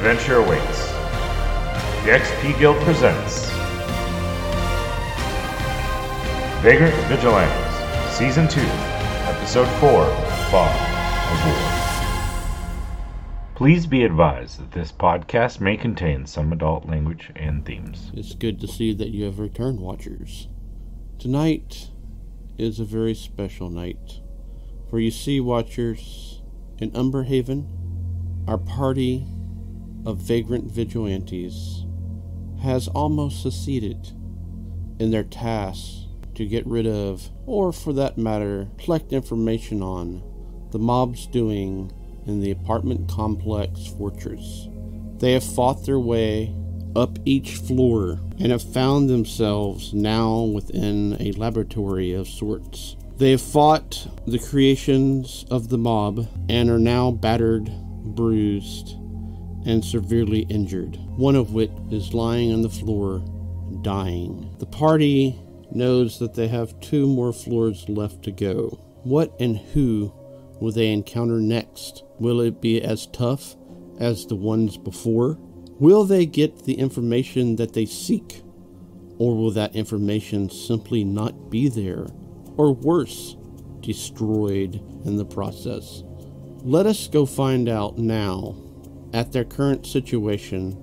adventure awaits. The XP Guild presents Vagrant Vigilantes, Season 2, Episode 4 Fog of War. Please be advised that this podcast may contain some adult language and themes. It's good to see that you have returned, Watchers. Tonight is a very special night. For you see, Watchers, in Umberhaven, our party of vagrant vigilantes has almost succeeded in their task to get rid of, or for that matter, collect information on, the mob's doing in the apartment complex fortress. They have fought their way up each floor and have found themselves now within a laboratory of sorts. They have fought the creations of the mob and are now battered, bruised, and severely injured, one of which is lying on the floor, dying. The party knows that they have two more floors left to go. What and who will they encounter next? Will it be as tough as the ones before? Will they get the information that they seek? Or will that information simply not be there? Or worse, destroyed in the process? Let us go find out now at their current situation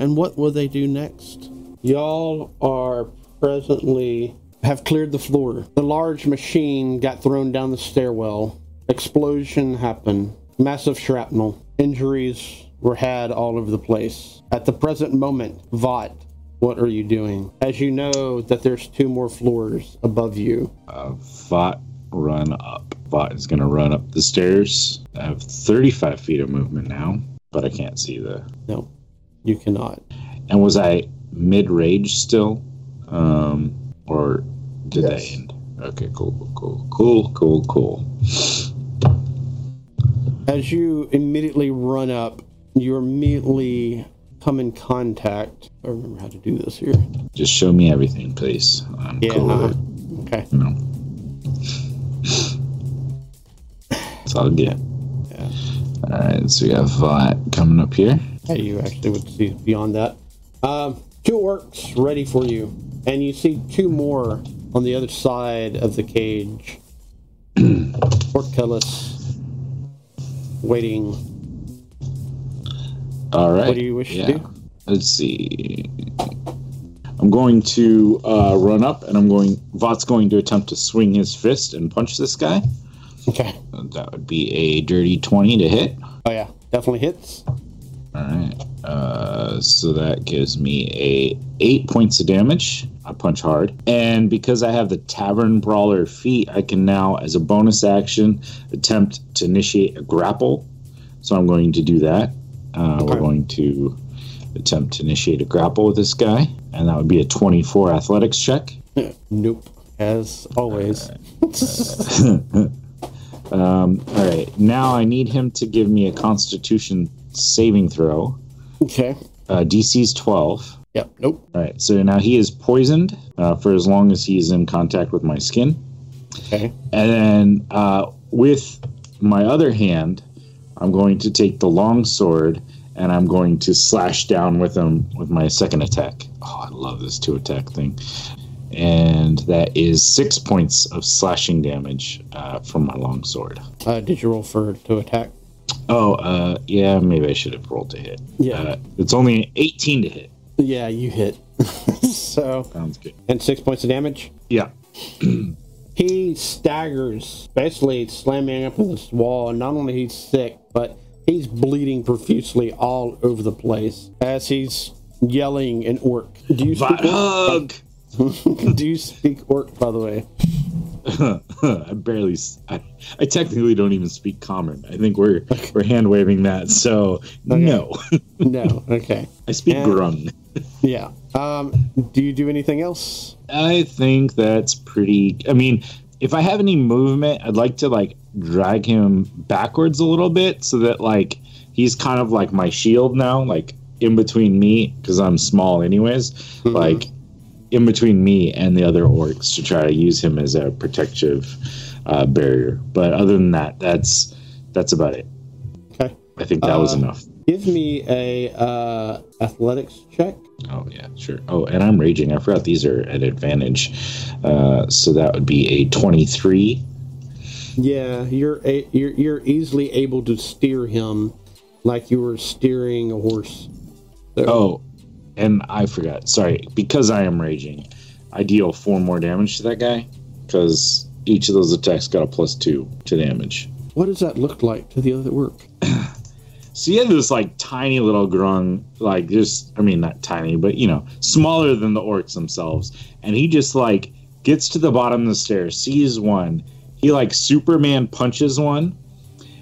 and what will they do next? Y'all are presently have cleared the floor. The large machine got thrown down the stairwell. Explosion happened. Massive shrapnel. Injuries were had all over the place. At the present moment, Vought, what are you doing? As you know that there's two more floors above you. Uh, Vought run up. Vought is going to run up the stairs. I have 35 feet of movement now, but I can't see the. No, you cannot. And was I mid rage still? Um, or did Yes. I end? Okay, cool, cool, cool, cool, cool. As you immediately run up, you immediately come in contact. I remember how to do this here. Just show me everything, please. I'm Yeah. cool uh-huh. with it. Okay. You know. It's all good. Yeah. All right, so we have Vought coming up here. Yeah, you actually would see beyond that. Um, two orcs ready for you, and you see two more on the other side of the cage. Portcullis waiting. All right. What do you wish yeah. to do? Let's see. I'm going to uh, run up, and I'm going. Vought's going to attempt to swing his fist and punch this guy. Okay. Uh, That would be a dirty twenty to hit. Oh yeah, definitely hits. All right. Uh, so that gives me a eight points of damage. I punch hard, and because I have the Tavern Brawler feat, I can now, as a bonus action, attempt to initiate a grapple. So I'm going to do that. Uh, Okay. We're going to attempt to initiate a grapple with this guy, and that would be a 24 athletics check. Nope. As always. Um, all right. Now I need him to give me a Constitution saving throw. okay. Uh, DC's 12. Yep. Nope. All right, so now he is poisoned uh, for as long as he is in contact with my skin. Okay. And then uh, with my other hand, I'm going to take the long sword and I'm going to slash down with him with my second attack. Oh, I love this two attack thing. And that is six points of slashing damage uh, from my long sword. Uh, did you roll for to attack? Oh, uh, yeah, maybe I should have rolled to hit. Yeah. Uh, it's only an 18 to hit. Yeah, you hit. so, Sounds good. and six points of damage. Yeah. He staggers, basically slamming up on this wall. And not only he's sick, but he's bleeding profusely all over the place as he's yelling in orc. Do you speak? Hug! Do you speak orc? By the way, I barely. I, I, technically don't even speak common. I think we're we're hand waving that. So no, no. Okay. I speak grung. Yeah. Um. Do you do anything else? I think that's pretty. I mean, if I have any movement, I'd like to like drag him backwards a little bit so that like he's kind of like my shield now, like in between me because I'm small anyways. Mm-hmm. Like in between me and the other orcs to try to use him as a protective uh, barrier. But other than that, that's that's about it. Okay. I think that was Uh, enough. Give me a uh, athletics check. Oh yeah, sure. Oh, and I'm raging. I forgot these are at advantage. Uh, so that would be a 23. Yeah, you're a, you're you're easily able to steer him like you were steering a horse. So- Oh, and I forgot. Sorry, because I am raging, I deal four more damage to that guy because each of those attacks got a plus two to damage. What does that look like to the other orc? So you have this like tiny little grung, like just I mean not tiny, but you know, smaller than the orcs themselves. And he just like gets to the bottom of the stairs, sees one, he like Superman punches one,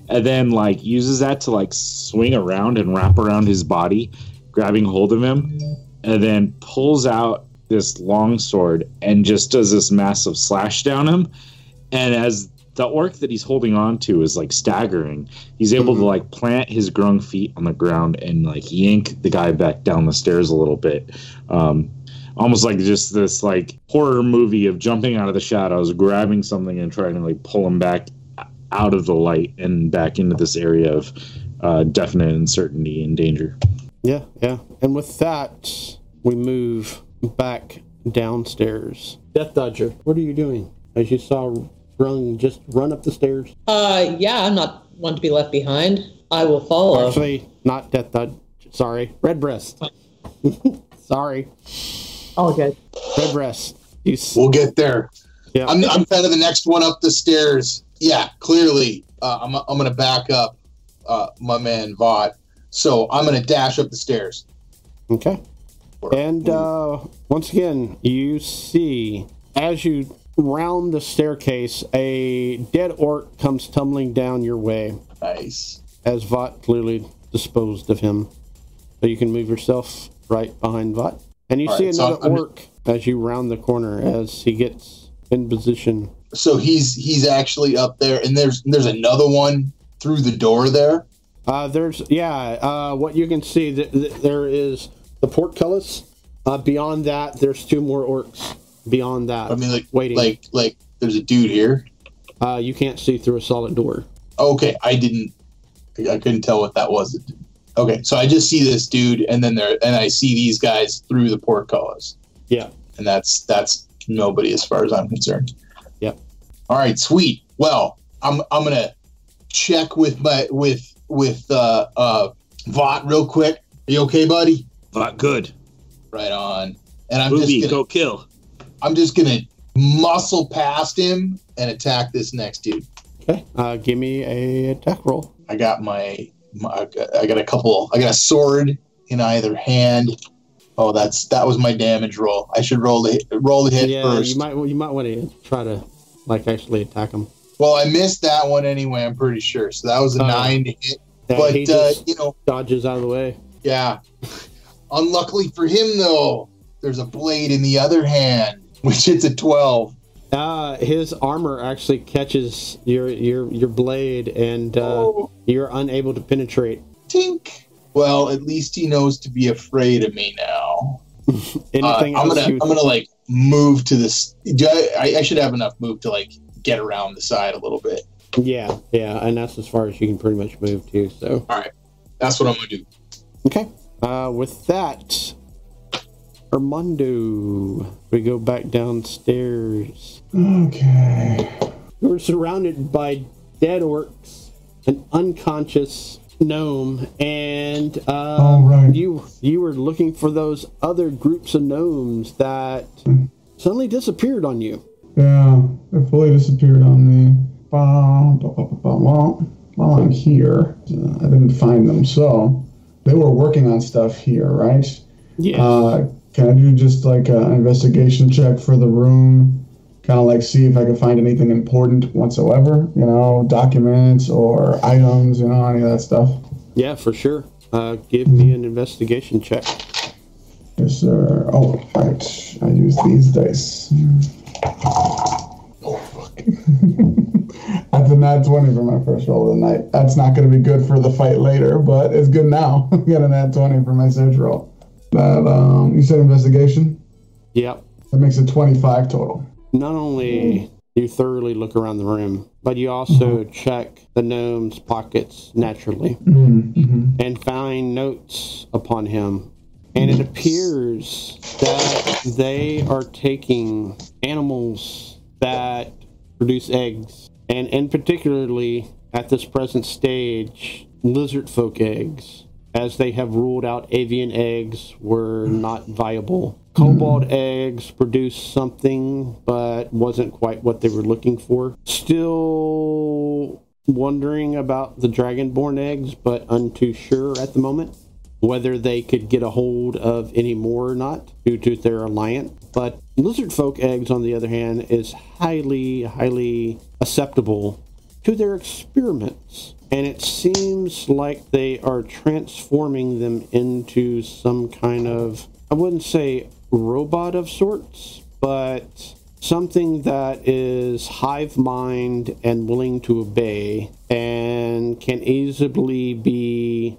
and then like uses that to like swing around and wrap around his body, grabbing hold of him, and then pulls out this long sword and just does this massive slash down him. And as the orc that he's holding on to is like staggering, he's able to like plant his grung feet on the ground and like yank the guy back down the stairs a little bit. Um, almost like just this like horror movie of jumping out of the shadows, grabbing something and trying to like pull him back out of the light and back into this area of uh, definite uncertainty and danger. Yeah, yeah. And with that, we move back downstairs. Death Dodger, what are you doing? As you saw Rung just run up the stairs. Uh, yeah, I'm not one to be left behind. I will follow. Actually, not Death Dodger. Sorry, Redbreast. Sorry, All good. Redbreast. You s- We'll get there. yeah. I'm, I'm kind of the next one up the stairs. Yeah, clearly, uh, I'm, I'm going to back up uh, my man Vought. So I'm going to dash up the stairs. Okay. And uh, once again, you see as you round the staircase, a dead orc comes tumbling down your way Nice. as Vought clearly disposed of him. So you can move yourself right behind Vought. And you All see right, so another I'm- orc as you round the corner as he gets in position. So he's he's actually up there, and there's there's another one through the door there. Uh, there's, yeah, uh, what you can see, th- th- there is the portcullis. Uh, beyond that, there's two more orcs. Beyond that, I mean, like waiting. like like there's a dude here. uh, you can't see through a solid door. Okay, I didn't. I couldn't tell what that was. Okay, so I just see this dude, and then there, and I see these guys through the portcullis. Yeah. and that's that's nobody as far as I'm concerned. Yep. All right, sweet. Well, I'm I'm gonna check with my with with uh uh Vought real quick. Are you okay, buddy? But good. Right on. And I'm Ruby, just gonna go kill. I'm just gonna muscle past him and attack this next dude. Okay, uh, give me a attack roll. I got my, my I got- I got a couple. I got a sword in either hand. Oh, that's that was my damage roll. I should roll the roll the hit yeah, first. you might you might want to try to like actually attack him. Well, I missed that one anyway. I'm pretty sure. So that was a Uh, nine to hit. But uh, you know, dodges out of the way. yeah. Unluckily for him, though, there's a blade in the other hand, which hits a twelve. Uh, his armor actually catches your your your blade, and uh, oh, you're unable to penetrate. tink. Well, at least he knows to be afraid of me now. Uh, Anything I'm gonna, you- I'm gonna like move to this. do I, I should have enough move to like get around the side a little bit. Yeah, yeah, and that's as far as you can pretty much move to. So all right, That's what I'm gonna do. okay. Uh, with that, Armando, we go back downstairs. Okay. We're surrounded by dead orcs, an unconscious gnome, and uh, All right. you you were looking for those other groups of gnomes that suddenly disappeared on you. Yeah, it fully disappeared on me. Well, while I'm here, uh, I didn't find them. So they were working on stuff here, right? Yeah. Uh, can I do just like an investigation check for the room? Kind of like see if I can find anything important whatsoever, you know, documents or items, you know, any of that stuff. yeah, for sure. Uh, give me an investigation check. Yes, sir. Oh, right. I use these dice. Oh, fuck. That's a nat 20 for my first roll of the night. That's not going to be good for the fight later, but it's good now. I got a nat 20 for my search roll. That, um, you said investigation? Yep. That makes it 25 total. Not only You thoroughly look around the room, but you also check the gnome's pockets naturally Mm-hmm. and find notes upon him. And it appears that they are taking animals that produce eggs, and in particularly at this present stage, lizard folk eggs, as they have ruled out avian eggs were not viable. Kobold hmm. eggs produced something, but wasn't quite what they were looking for. Still wondering about the dragonborn eggs, but untoo sure at the moment whether they could get a hold of any more or not due to their alliance. But lizard folk eggs, on the other hand, is highly, highly acceptable to their experiments. And it seems like they are transforming them into some kind of, I wouldn't say robot of sorts, but something that is hive mind and willing to obey and can easily be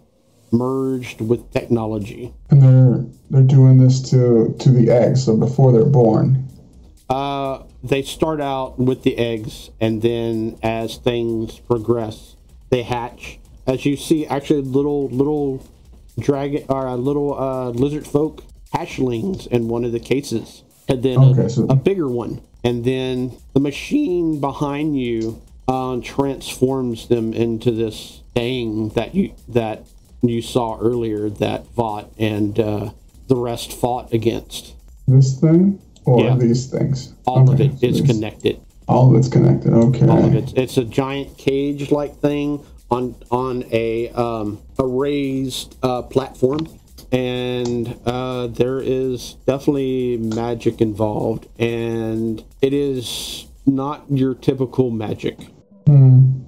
merged with technology. And they're they're doing this to to the eggs, so before they're born. Uh, they start out with the eggs, and then as things progress, they hatch. As you see, actually, little little dragon or uh, little uh, lizard folk hatchlings in one of the cases, and then Okay, a, so- a bigger one, and then the machine behind you uh, transforms them into this thing that you that you saw earlier that Vought and uh, the rest fought against. This thing or Yeah. these things. All of Okay, it so is connected. All of it's connected. Okay. all of it. It's a giant cage-like thing on on a um, a raised uh, platform, and uh, there is definitely magic involved, and it is not your typical magic. Hmm.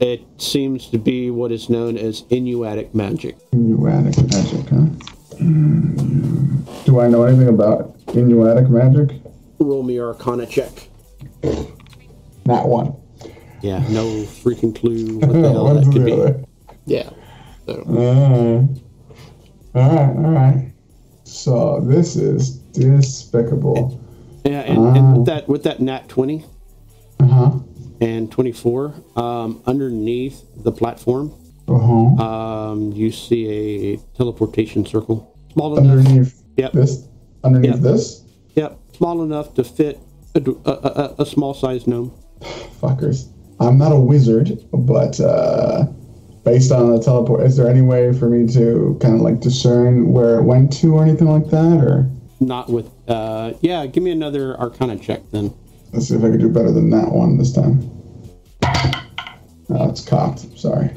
It seems to be what is known as Inuatic magic. Inuitic magic, huh? Hmm. Do I know anything about Inuatic magic? Roll me Arcana check. Not one. Yeah, no freaking clue what the hell that could the be. Yeah. So, Uh, all right, all right. So this is despicable. yeah, and, and with that with that nat twenty, Uh huh. And 24 um, underneath the platform Uh huh. um, you see a teleportation circle small enough Underneath Yep. this. Underneath Yep. this. yep small enough to fit a small sized gnome Fuckers. I'm not a wizard, but uh, based on the teleport, is there any way for me to kind of like discern where it went to or anything like that? Or not with uh, yeah give me another arcana check then let's see if I can do better than that one this time. Oh, it's cocked. Sorry.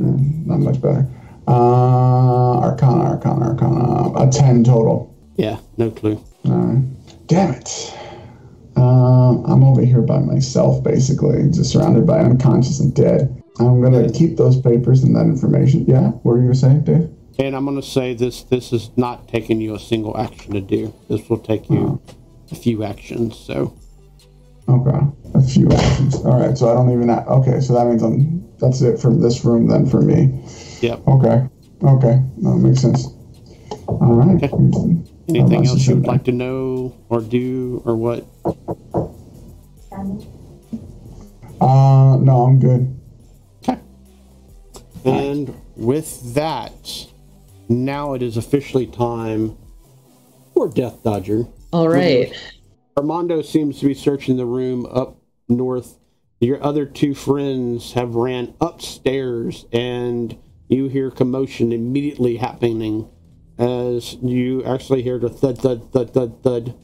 Mm, Not much better. Uh, Arcana, Arcana, Arcana. A 10 total. yeah no clue All right. Damn it. Uh, I'm over here by myself, basically, just surrounded by unconscious and dead. I'm gonna keep those papers and that information. Yeah, what were you saying, Dave? and i'm going to say this this is not taking you a single action to do this will take you a few actions so Okay, a few actions. All right, so I don't even. Ha- okay, so that means I'm. That's it for this room then for me. yep Okay, okay, that makes sense. All right. anything else you would like to know or do or what Uh, no, I'm good. Okay. And with that, now it is officially time for Death Dodger. All right. Armando seems to be searching the room up north. Your other two friends have ran upstairs, and you hear commotion immediately happening as you actually hear the thud, thud, thud, thud, thud.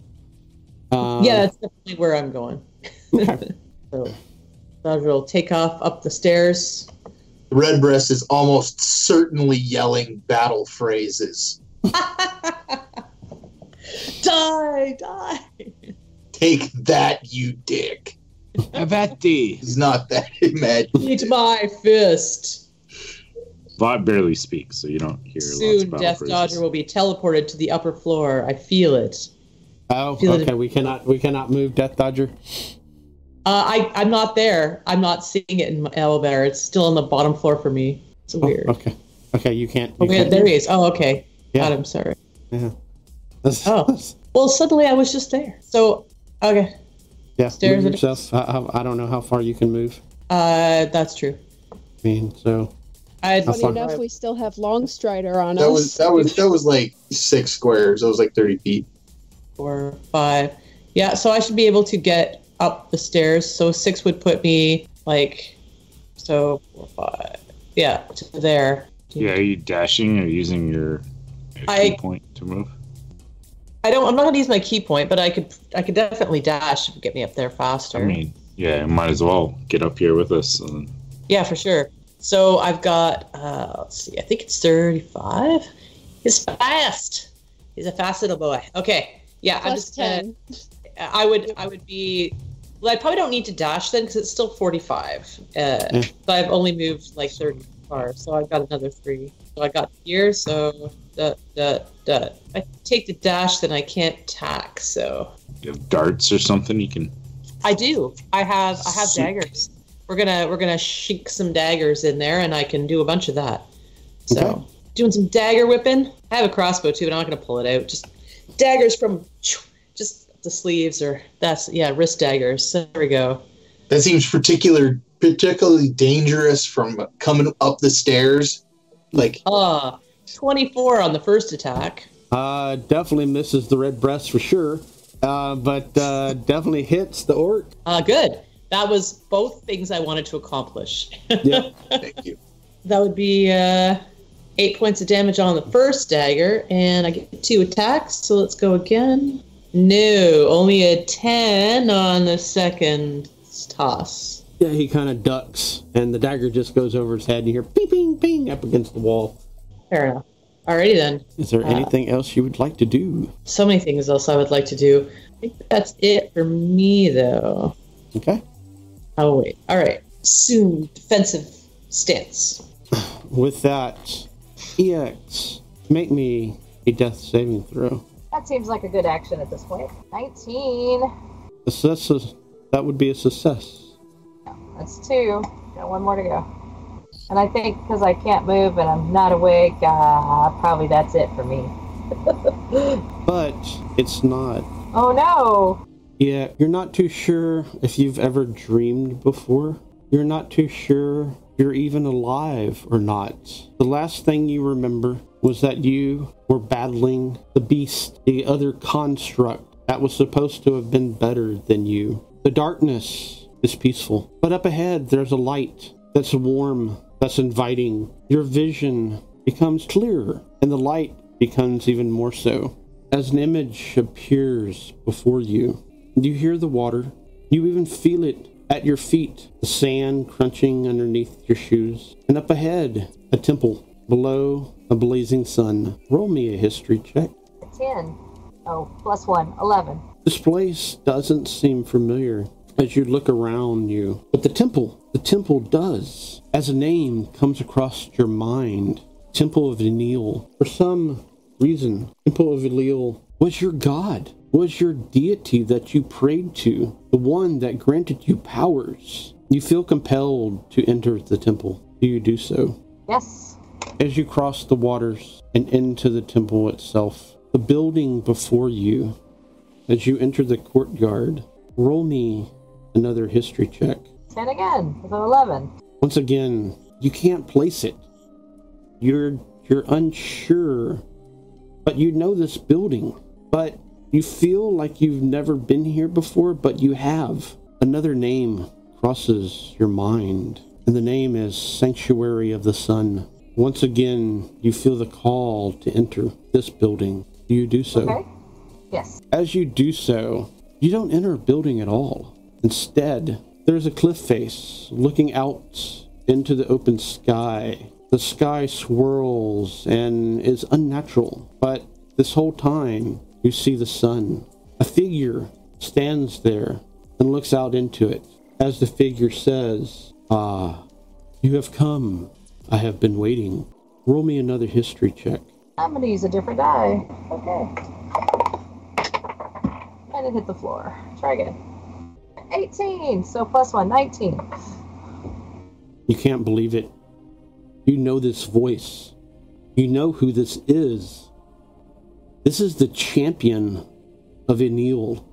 Um, yeah, that's definitely where I'm going. okay. So Dodger will take off up the stairs. Redbreast is almost certainly yelling battle phrases. die, die. Take that, you dick. Avati. He's not that imaginative. Eat my fist. Vought barely speaks, so you don't hear lots Soon, of Death phrases. Dodger will be teleported to the upper floor. I feel it. Oh, Feel it- okay. We cannot we cannot move Death Dodger. Uh, I I'm not there. I'm not seeing it in my elevator. It's still on the bottom floor for me. It's weird. Oh, okay. Okay, you can't. You Okay, can't there he is. Oh, okay. Yeah. Got him. Sorry. Yeah. Oh. Well, suddenly I was just there. So, okay. Yeah, Stairs move are- yourself. I, I, I don't know how far you can move. Uh, that's true. I mean, so I How Funny far? enough, we still have long strider on That us. was that was that was like six squares. That was like thirty feet. four, five. Yeah, so I should be able to get up the stairs. So six would put me like, so four, five. Yeah, to there. Yeah, are you dashing or using your, your I- point to move? I don't. I'm not gonna use my ki point, but I could. I could definitely dash to get me up there faster. I mean, yeah, might as well get up here with us. And yeah, for sure. So I've got. Uh, let's see. I think it's 35. He's fast. He's a fast little boy. Okay. Yeah, I'm Plus just gonna- 10. I would I would be well, I probably don't need to dash then because it's still 45. Uh, Yeah. But I've only moved like 30 far, so I've got another three. So I got here, so da, da, da. I take the dash, then I can't tack. So you have darts or something you can. I do. I have I have Sick. daggers. We're gonna we're gonna shink some daggers in there, and I can do a bunch of that. So Okay. doing some dagger whipping. I have a crossbow too, but I'm not gonna pull it out. Just daggers from just the sleeves, or that's yeah, wrist daggers. There we go. That seems particular particularly dangerous from coming up the stairs. Like Ah, 24 on the first attack. uh, definitely misses the red breast for sure. Uh, but uh, definitely hits the orc. Uh, good. That was both things I wanted to accomplish. Yeah. thank you. that would be uh, eight points of damage on the first dagger, and I get two attacks. So let's go again. No, only a 10 on the second toss. Yeah, he kind of ducks, and the dagger just goes over his head, and you hear ping, ping, ping up against the wall. Fair enough. Alrighty then. Is there Uh, anything else you would like to do? So many things else I would like to do. I think that's it for me, though. Okay. Oh, wait. All right. Soon defensive stance. With that, EX, make me a death saving throw. That seems like a good action at this point. 19. Success, that would be a success. That's two. Got one more to go. And I think because I can't move and I'm not awake, uh, probably that's it for me. But it's not. Oh no! Yeah, you're not too sure if you've ever dreamed before. You're not too sure you're even alive or not. The last thing you remember was that you were battling the beast, the other construct that was supposed to have been better than you. The darkness is peaceful, but up ahead there's a light that's warm, that's inviting. Your vision becomes clearer, and the light becomes even more so. As an image appears before you, you hear the water. You even feel it at your feet, the sand crunching underneath your shoes. And up ahead, a temple. Below, a blazing sun. Roll me a history check. 10. Oh, plus one. 11. This place doesn't seem familiar as you look around you, but the temple, the temple does. As a name comes across your mind, Temple of Enil. For some reason, Temple of Enil was your god, was your deity that you prayed to, the one that granted you powers. You feel compelled to enter the temple. Do you do so? Yes. As you cross the waters and into the temple itself, the building before you, as you enter the courtyard, roll me another history check. 10 again. With an 11. Once again, you can't place it. You're you're unsure, but you know this building. But you feel like you've never been here before, but you have. Another name crosses your mind, and the name is Sanctuary of the Sun. Once again, you feel the call to enter this building. Do you do so? Okay. Yes. As you do so, you don't enter a building at all. Instead, there's a cliff face looking out into the open sky. The sky swirls and is unnatural, but this whole time you see the sun. A figure stands there and looks out into it. As the figure says, Ah, you have come. I have been waiting. Roll me another history check. I'm going to use a different die. Okay. And it hit the floor. Try again. 18. So plus one. 19. You can't believe it. You know this voice. You know who this is. This is the champion of Enil.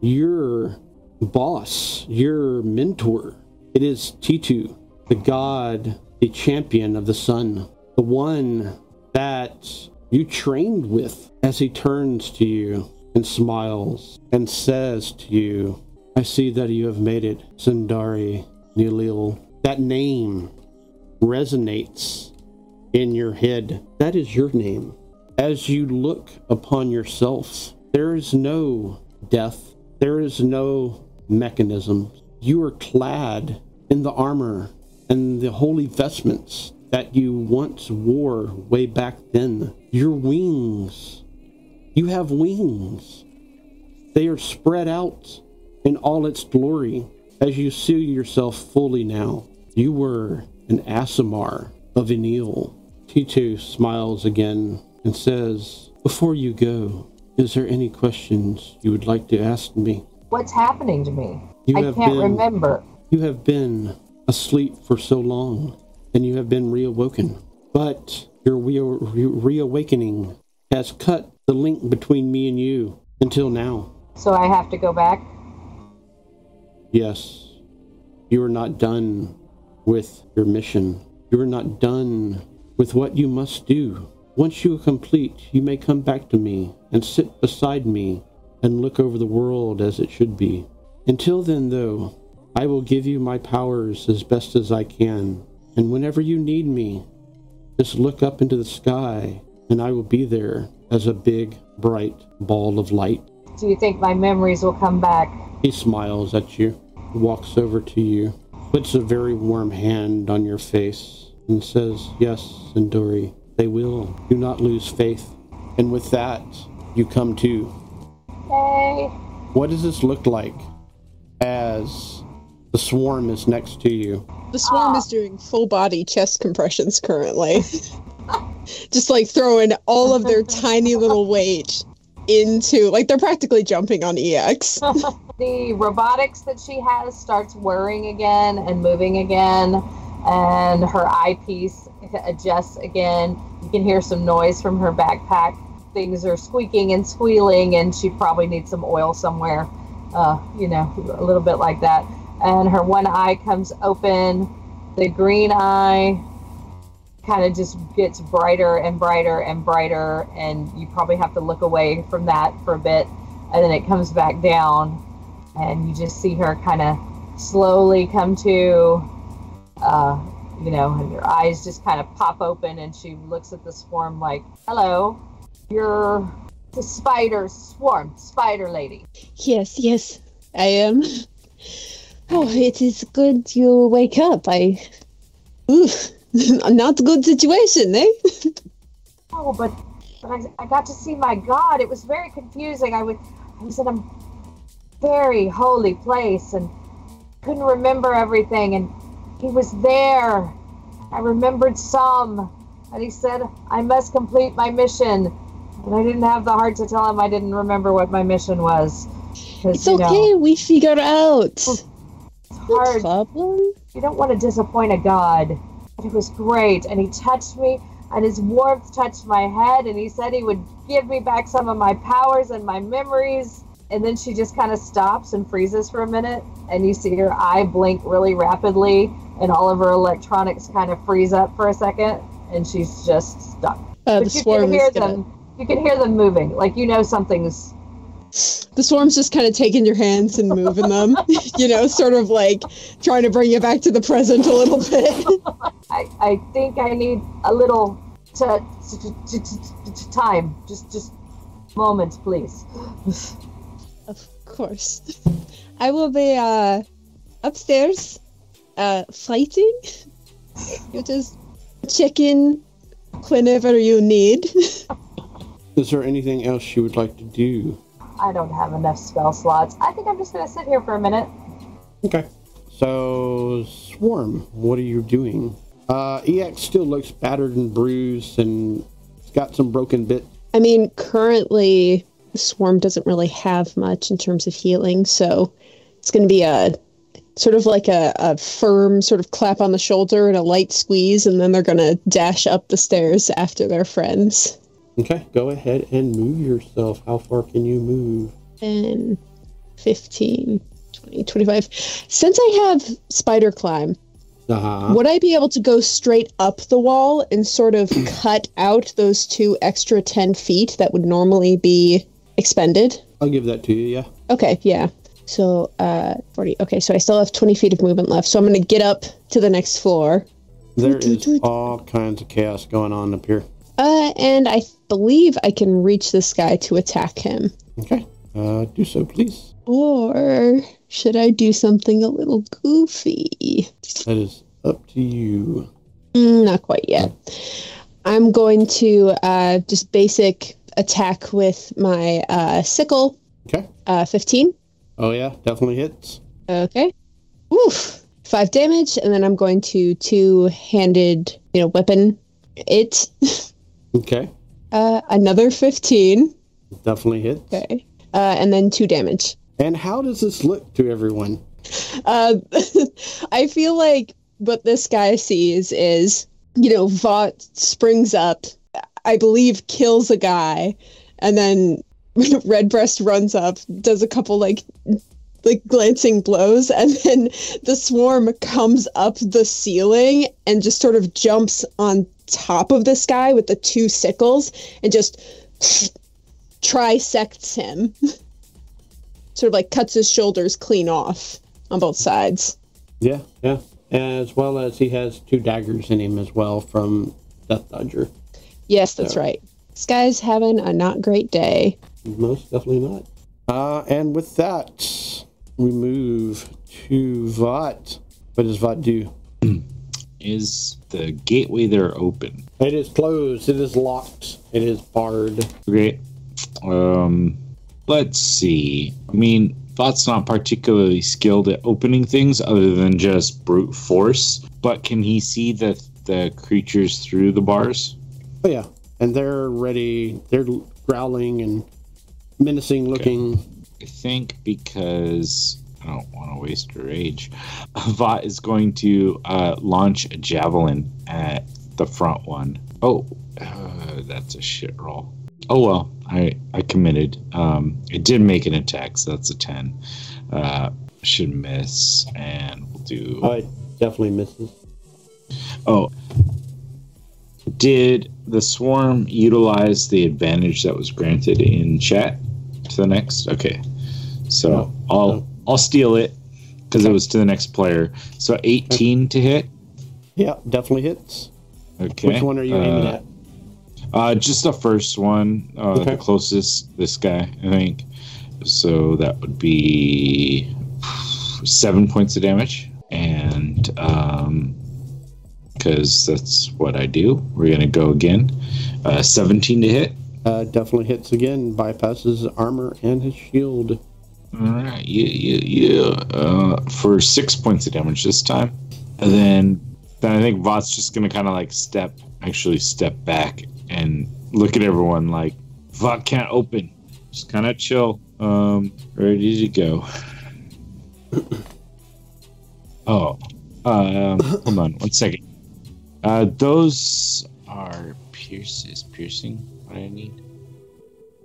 You're boss, your mentor. It is Titu, the god, the champion of the sun, the one that you trained with as he turns to you and smiles and says to you, I see that you have made it, Sundari Nilil. That name resonates in your head. That is your name. As you look upon yourself, there is no death, there is no mechanism. You are clad in the armor and the holy vestments that you once wore way back then. Your wings, you have wings. They are spread out in all its glory as you see yourself fully now. You were an Aasimar of Enil. Titu smiles again and says, Before you go, is there any questions you would like to ask me? What's happening to me? You I have can't been- remember. You have been asleep for so long, and you have been reawoken. But your re- re- reawakening has cut the link between me and you until now. So I have to go back. Yes, you are not done with your mission. You are not done with what you must do. Once you are complete, you may come back to me and sit beside me and look over the world as it should be. Until then, though, I will give you my powers as best as I can. And whenever you need me, just look up into the sky and I will be there as a big, bright ball of light. Do you think my memories will come back? He smiles at you, walks over to you, puts a very warm hand on your face, and says, Yes, Sindori, they will. Do not lose faith. And with that, you come to. Hey. What does this look like as the swarm is next to you? The swarm Ah. is doing full body chest compressions currently. Just like throwing all of their tiny little weight into like they're practically jumping on EX. the robotics that she has starts whirring again and moving again and her eyepiece adjusts again. You can hear some noise from her backpack. Things are squeaking and squealing and she probably needs some oil somewhere uh, you know a little bit like that. And her one eye comes open. The green eye kind of just gets brighter and brighter and brighter and you probably have to look away from that for a bit and then it comes back down and you just see her kind of slowly come to uh, you know and her eyes just kind of pop open and she looks at the swarm like hello you're the spider swarm spider lady yes, yes, I am. Oh, it is good you wake up. I. Ooh, not a good situation, eh? oh but but I, I got to see my god it was very confusing i was i was in a very holy place and couldn't remember everything and he was there i remembered some and he said i must complete my mission and i didn't have the heart to tell him i didn't remember what my mission was. It's you know, okay. We figure out. it's No hard problem. you don't want to disappoint a god. It was great, and he touched me, and his warmth touched my head, and he said he would give me back some of my powers and my memories. And then she just kind of stops and freezes for a minute, and you see her eye blink really rapidly, and all of her electronics kind of freeze up for a second, and she's just stuck. Uh, but you can hear them. You can hear them moving, like you know something's The swarm's just kind of taking your hands and moving them. you know, sort of like trying to bring you back to the present a little bit. I, I think I need a little t- t- t- t- t- time. Just just moments, please. Of course. I will be uh upstairs uh fighting. You just check in whenever you need. Is there anything else you would like to do? I don't have enough spell slots. I think I'm just gonna sit here for a minute. Okay. So, Swarm, what are you doing? Uh, EX still looks battered and bruised and it's got some broken bit. I mean, currently swarm doesn't really have much in terms of healing, so it's going to be a sort of like a, a firm sort of clap on the shoulder and a light squeeze, and then they're going to dash up the stairs after their friends. Okay, go ahead and move yourself. How far can you move? 10, 15, 20, 25. Since I have spider climb, Uh-huh. would I be able to go straight up the wall and sort of cut out those two extra 10 feet that would normally be expended? I'll give that to you, yeah. Okay, yeah. So, uh, 40. Okay, so I still have 20 feet of movement left. So I'm going to get up to the next floor. There is all kinds of chaos going on up here. Uh, and I believe I can reach this guy to attack him. Okay. Uh, do so, please. Or should I do something a little goofy? That is up to you. Mm, not quite yet. I'm going to uh, just basic attack with my uh, sickle. Okay. Uh, 15. Oh, yeah, definitely hits. Okay. Oof. Five damage, and then I'm going to two-handed, you know, weapon it. Okay. uh, another 15. Definitely hits. Okay. Uh, and then two damage. And how does this look to everyone? Uh, I feel like what this guy sees is, you know, Vought springs up, I believe kills a guy, and then Redbreast runs up, does a couple like like glancing blows, and then the swarm comes up the ceiling and just sort of jumps on top of this guy with the two sickles and just trisects him. sort of like cuts his shoulders clean off on both sides. Yeah, yeah. As well as he has two daggers in him as well from Death Dodger. Yes, that's Yeah. right. This guy's having a not great day. Most definitely not. Uh, and with that, we move to Vought. What does Vought do? Is the gateway there open? It is closed. It is locked. It is barred. Okay. Um, let's see. I mean, Vought's not particularly skilled at opening things other than just brute force, but can he see the the creatures through the bars? Oh yeah, and they're ready. They're growling and menacing looking. I think because I don't want to waste a rage, Vought is going to uh, launch a javelin at the front one. Oh, uh, that's a shit roll. Oh well, I I committed. Um, it did make an attack, so that's a ten. Uh, should miss, and we'll do. Oh, it definitely misses. Oh, did the swarm utilize the advantage that was granted in chat to the next? Okay, so No, I'll no. I'll steal it because it was to the next player. So 18 to hit. Yeah, definitely hits. Okay. Which one are you aiming Uh, at? Uh, just the first one, uh, Okay. the closest. This guy, I think. So that would be seven points of damage, and um, because that's what I do, we're gonna go again. Uh, 17 to hit. Uh, definitely hits again. Bypasses armor and his shield. All right, yeah, yeah, yeah. Uh, for six points of damage this time, and then then I think Vought's just gonna kind of like step, actually step back and look at everyone like Vought can't open. Just kind of chill. Um, ready to go. oh, um, hold on one second. Uh, those are pierces. Piercing. What I need.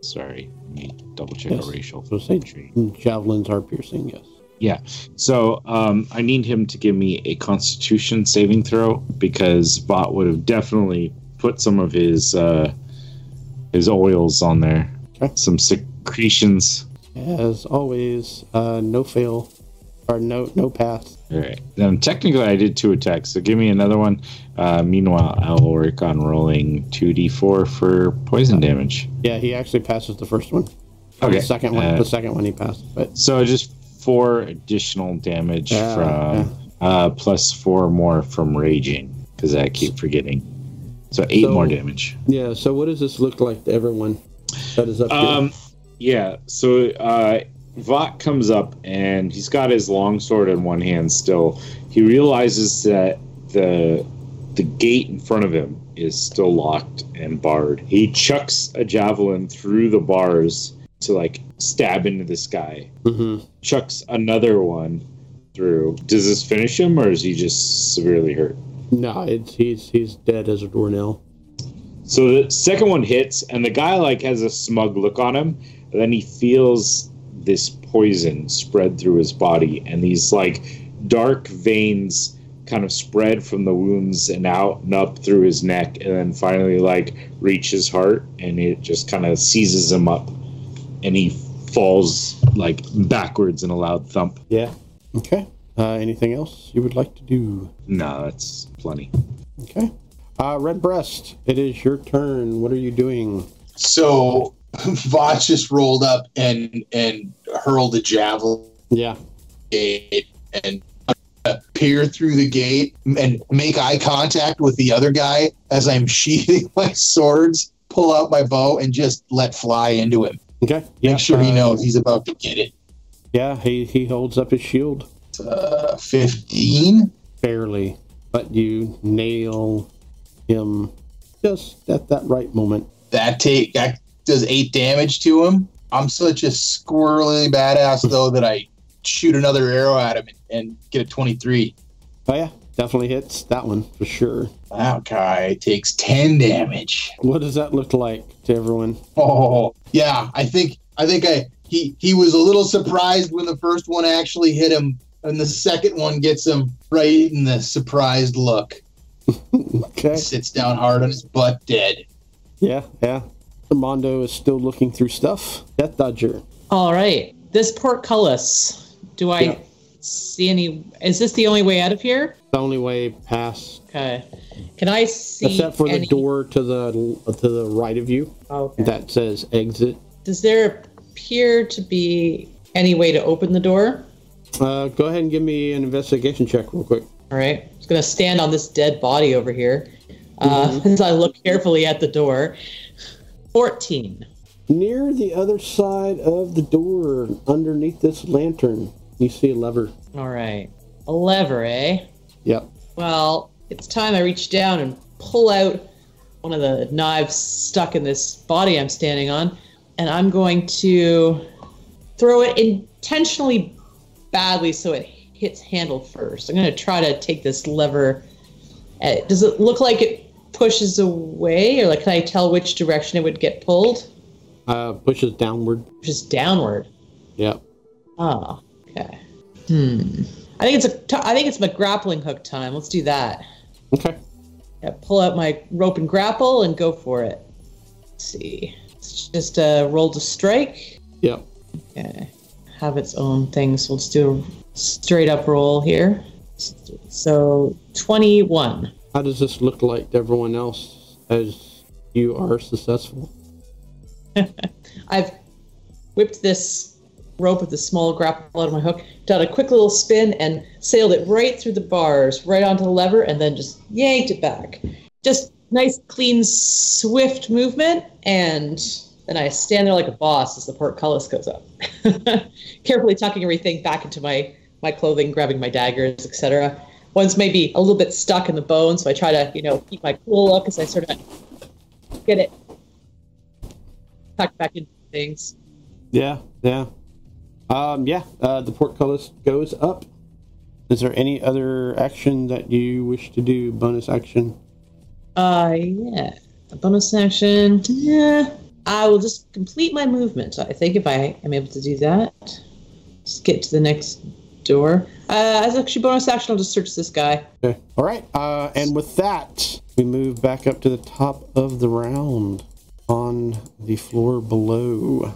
Sorry, let me double check Yes. a racial. So say javelins are piercing. Yes. Yeah. So um, I need him to give me a Constitution saving throw because Vought would have definitely put some of his uh, his oils on there, Okay. some secretions. As always, uh, no fail or no no pass. All right. Then technically, I did two attacks. So give me another one. Uh, meanwhile, I'll work on rolling two d4 for poison damage. Yeah, he actually passes the first one. Okay. The second one. Uh, the second one he passed. But So just four additional damage Yeah, from uh, plus four more from raging because I keep forgetting. So eight So- more damage. yeah. So what does this look like to everyone? That is up here. Um, yeah. So uh, Vought comes up and he's got his longsword in one hand. Still, he realizes that the the gate in front of him is still locked and barred. He chucks a javelin through the bars to like stab into this guy. hmm Chucks another one through. Does this finish him, or is he just severely hurt? No, it's he's he's dead as a doornail. So the second one hits, and the guy like has a smug look on him. And then he feels this poison spread through his body, and these like dark veins kind of spread from the wounds and out and up through his neck, and then finally like reach his heart, and it just kind of seizes him up, and he falls like backwards in a loud thump. Yeah. Okay. Uh, anything else you would like to do? No, that's plenty. Okay. Uh, Red Breast, it is your turn. What are you doing? So Vought just rolled up and and hurled a javelin Yeah. gate and peer through the gate and make eye contact with the other guy as I'm sheathing my swords, pull out my bow, and just let fly into him. Okay. Yeah. Make sure he uh, knows he's about to get it. Yeah, he, he holds up his shield Uh, 15. barely, but you nail him just at that right moment. That take that does eight damage to him. I'm such a squirrely badass though that I shoot another arrow at him and get a 23. Oh, yeah. Definitely hits that one for sure. That guy takes 10 damage. What does that look like to everyone? Oh yeah, I think I think I he he was a little surprised when the first one actually hit him, and the second one gets him right in the surprised look. Okay. Sits down hard on his butt, dead. Yeah, yeah. Armando is still looking through stuff. Death Dodger. All right. This portcullis. Do I Yeah. see any? Is this the only way out of here? The only way past, Okay. Can I see? except for the door to the to the right of you Okay. that says exit. Does there appear to be any way to open the door? Uh, go ahead and give me an investigation check real quick. All right. I'm just gonna stand on this dead body over here uh, as I look carefully at the door. Fourteen. Near the other side of the door, underneath this lantern, you see a lever. All right. A lever, eh? Yep. Well, it's time I reach down and pull out one of the knives stuck in this body I'm standing on, and I'm going to throw it intentionally badly so it hits handle first. I'm going to try to take this lever. At, does it look like it pushes away, or like can I tell which direction it would get pulled? Uh, pushes downward. Pushes downward. Yep. Oh, okay. Hmm. I think it's a. T- I think it's my grappling hook time. Let's do that. Okay. Yeah, pull out my rope and grapple and go for it. Let's see. It's just a roll to strike. Yep. Okay. Have its own thing, so let's do a straight up roll here. So 21. How does this look like to everyone else as you are successful? I've whipped this rope with the small grapple out of my hook, done a quick little spin, and sailed it right through the bars, right onto the lever, and then just yanked it back. Just nice, clean, swift movement, and then I stand there like a boss as the portcullis goes up, carefully tucking everything back into my my clothing, grabbing my daggers, etc. One's maybe a little bit stuck in the bone, so I try to, you know, keep my cool look as I sort of get it tucked back into things. Yeah, yeah. Um, yeah, uh, the portcullis goes up. Is there any other action that you wish to do? Bonus action? Uh, yeah. A bonus action. Yeah. I will just complete my movement. I think if I am able to do that, just get to the next door. Uh, as actually bonus action, I'll just search this guy. Okay. All right. Uh, and with that, we move back up to the top of the round on the floor below.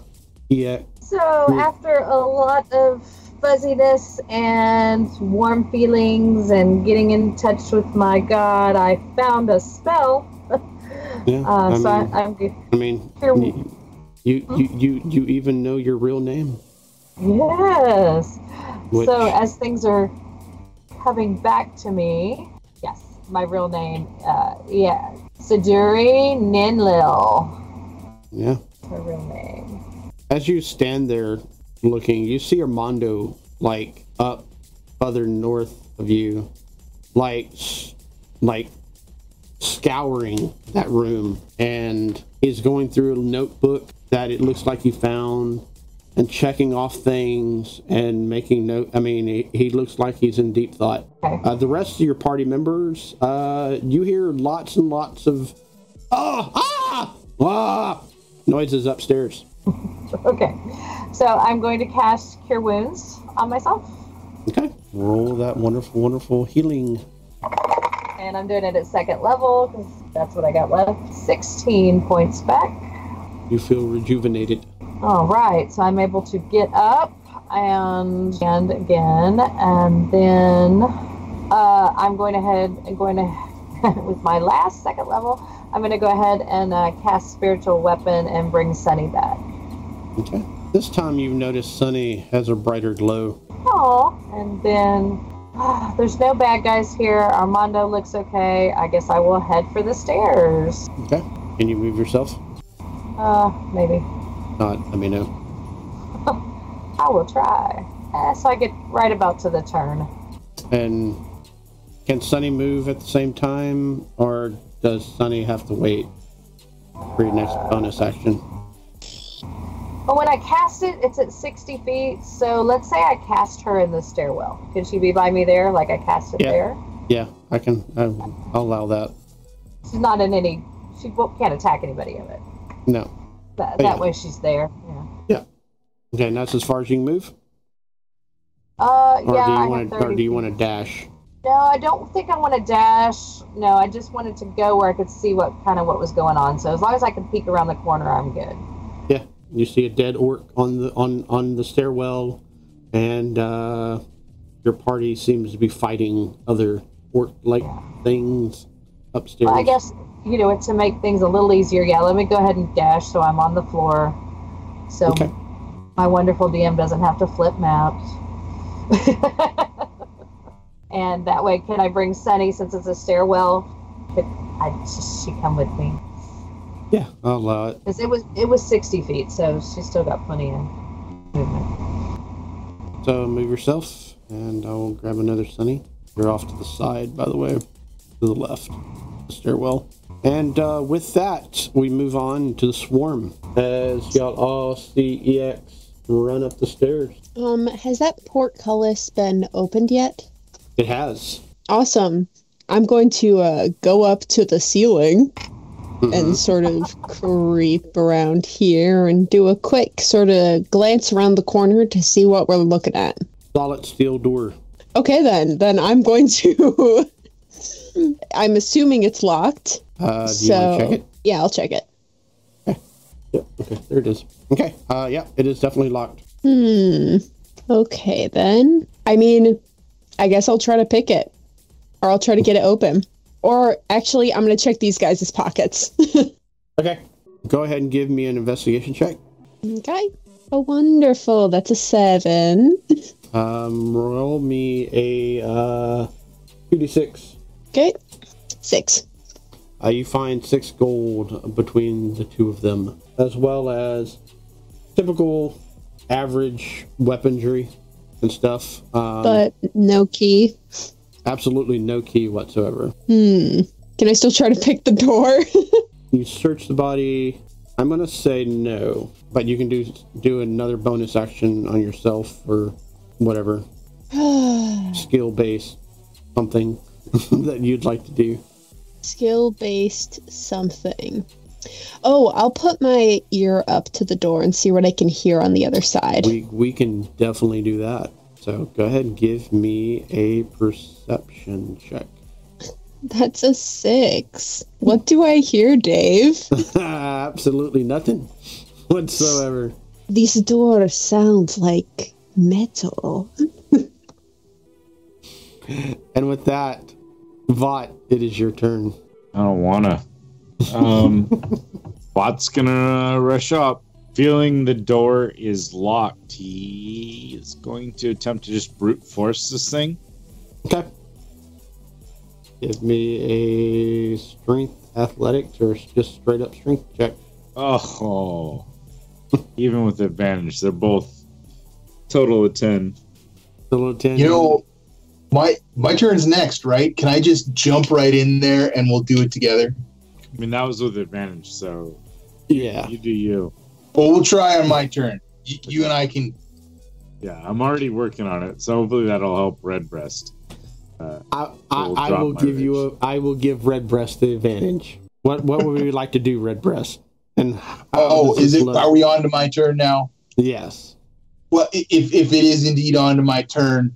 Yeah. So after a lot of fuzziness and warm feelings and getting in touch with my god, I found a spell. Yeah. Uh, I, so mean, I, I'm good. I mean, Here- you, you, you, you, you even know your real name. Yes. Which- So as things are coming back to me, yes, my real name, uh, yeah, Sajuri Ninlil. Yeah. Her real name. As you stand there looking, you see Armando like up further north of you, like like scouring that room, and he's going through a notebook that it looks like he found, and checking off things and making note. I mean, he, he looks like he's in deep thought. Uh, the rest of your party members, uh, you hear lots and lots of ah ah ah noises upstairs. Okay. So I'm going to cast Cure Wounds on myself. Okay. Roll that wonderful, wonderful healing. And I'm doing it at second level because that's what I got left. 16 points back. You feel rejuvenated. All right. So I'm able to get up and and again, and then uh, I'm going ahead and going to with my last second level. I'm going to go ahead and uh, cast spiritual weapon and bring Sunny back. Okay. This time you've noticed Sunny has a brighter glow. Oh, and then ah, there's no bad guys here. Armando looks okay. I guess I will head for the stairs. Okay. Can you move yourself? Uh, maybe. Not, let me know. I will try. Eh, so I get right about to the turn. And can Sunny move at the same time, or does Sunny have to wait for your next bonus action? But when I cast it, it's at 60 feet. So let's say I cast her in the stairwell. Can she be by me there, like I cast it Yeah. there? Yeah, I can. I, I'll allow that. She's not in any. She can't attack anybody of it. No. That, that yeah. way she's there. Yeah. Okay, and that's as far as you can move. Uh, Or yeah. do you want to? 30 Or do you want to dash? No, I don't think I want to dash. No, I just wanted to go where I could see what kind of what was going on. So as long as I can peek around the corner, I'm good. Yeah. You see a dead orc on the on on the stairwell, and uh, your party seems to be fighting other orc-like things upstairs. Well, I guess you know to make things a little easier. Yeah, let me go ahead and dash so I'm on the floor. So Okay. my wonderful DM doesn't have to flip maps. and that way, can I bring Sunny since it's a stairwell? Could I just she come with me? Yeah, I'll uh, allow it. Because it was it was 60 feet, so she's still got plenty of movement. So move yourself, and I'll grab another Sunny. You're off to the side, by the way, to the left, the stairwell. And uh, with that, we move on to the swarm. As y'all all see EX run up the stairs. Um, has that portcullis been opened yet? It has. Awesome. I'm going to uh, go up to the ceiling and sort of creep around here and do a quick sort of glance around the corner to see what we're looking at. Solid steel door. Okay, then. Then I'm going to. I'm assuming it's locked. Uh, do you so to check it? yeah, I'll check it. Okay. Yep. Okay, there it is. Okay. Uh, yeah, it is definitely locked. Hmm. Okay, then. I mean, I guess I'll try to pick it, or I'll try to get it open. Or actually, I'm gonna check these guys' pockets. Okay. Go ahead and give me an investigation check. okay. Oh, wonderful. That's a seven. Um, roll me a uh, 2d6. Okay. Six. Uh, you find six gold between the two of them, as well as typical average weaponry and stuff. Um, But no key. absolutely no key whatsoever. Hmm. Can I still try to pick the door? You search the body. I'm gonna say no, but you can do do another bonus action on yourself or whatever skill base something that you'd like to do. Skill based something. Oh, I'll put my ear up to the door and see what I can hear on the other side. We we can definitely do that. So go ahead and give me a perception check. That's a six. What do I hear, Dave? Absolutely nothing whatsoever. This door sounds like metal. And with that, Vought, it is your turn. I don't wanna. Um, Vought's gonna rush up. Feeling the door is locked, he is going to attempt to just brute force this thing. Okay. Give me a strength athletics or just straight up strength check. Oh, even with advantage, they're both total of ten. Total a 10. You know, my my turn's next, right? Can I just jump right in there and we'll do it together? I mean, that was with advantage, so yeah. you do you. Well, we'll try on my turn. You, you and I can. Yeah, I'm already working on it, so hopefully that'll help Redbreast. Uh, I, I, will I will my give you a I will give Redbreast the advantage. What what would we like to do, Redbreast? And Oh, is it? look? Are we on to my turn now? Yes. Well, if if it is indeed on to my turn,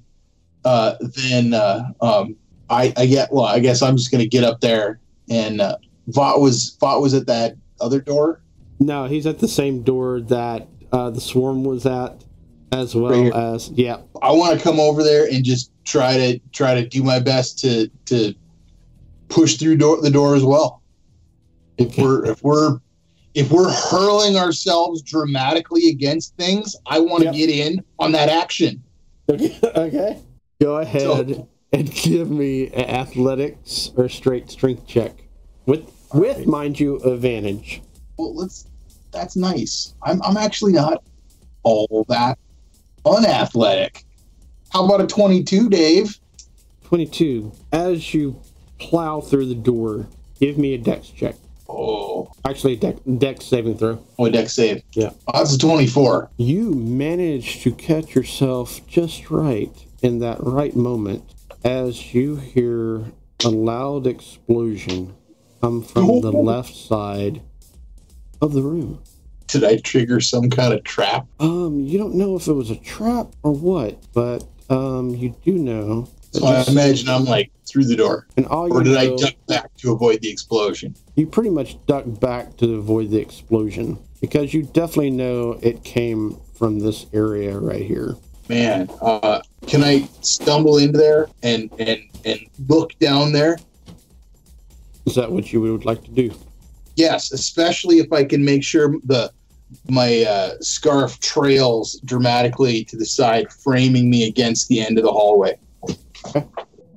uh, then uh, um, I I get well. I guess I'm just gonna get up there and uh, Vought was Vought was at that other door. No, he's at the same door that uh, the swarm was at, as well Right as yeah. I want to come over there and just try to try to do my best to to push through door, the door as well. If we're if we're if we're hurling ourselves dramatically against things, I want to Yep. get in on that action. okay. Go ahead So- and give me an athletics or straight strength check with with mind you advantage. Well, let's. That's nice. I'm I'm actually not all that unathletic. How about a 22, Dave? Twenty two. As you plow through the door, give me a dex check. Oh, Actually, a dex, dex saving throw. oh, dex save. Yeah. Oh, that's a 24. You manage to catch yourself just right in that right moment as you hear a loud explosion come from the left side of the room. Did I trigger some kind of trap? Um, you don't know if it was a trap or what, but um, you do know. So I imagine I'm like through the door. and all Or did I duck back to avoid the explosion? you pretty much ducked back to avoid the explosion because you definitely know it came from this area right here. Man, uh, can I stumble into there and and and look down there? Is that what you would like to do? Yes, especially if I can make sure the my uh, scarf trails dramatically to the side, framing me against the end of the hallway.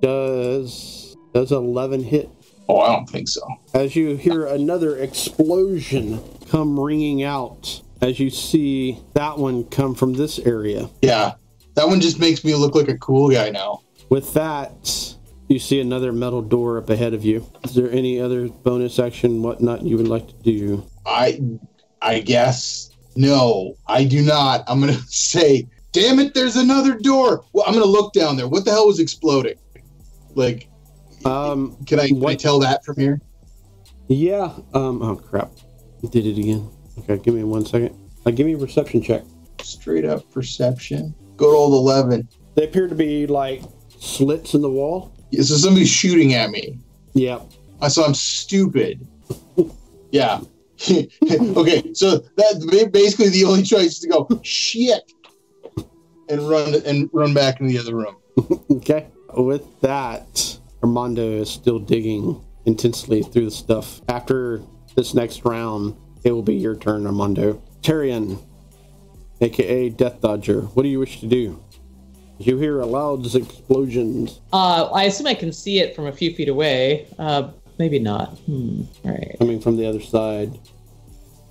Does does eleven hit? Oh, I don't think so. As you hear another explosion come ringing out, as you see that one come from this area. Yeah, that one just makes me look like a cool guy now. With that, you see another metal door up ahead of you. Is there any other bonus action, whatnot, you would like to do? I I guess no, I do not. I'm gonna say, damn it, there's another door. Well, I'm gonna look down there. What the hell was exploding? Like, Um, can I, can I tell that from here? yeah. Um, oh crap, I did it again. Okay, give me one second. Give me a perception check. Straight up perception. Good old eleven. They appear to be like slits in the wall. Yeah, so somebody's shooting at me. Yeah. I so I'm stupid. yeah. okay, so that basically the only choice is to go shit and run and run back into the other room. Okay. With that, Armando is still digging intensely through the stuff. After this next round, it will be your turn, Armando. Tyrion, aka Death Dodger, what do you wish to do? You hear a loud explosions Uh, I assume I can see it from a few feet away. Uh, maybe not. Hmm. All right. coming from the other side.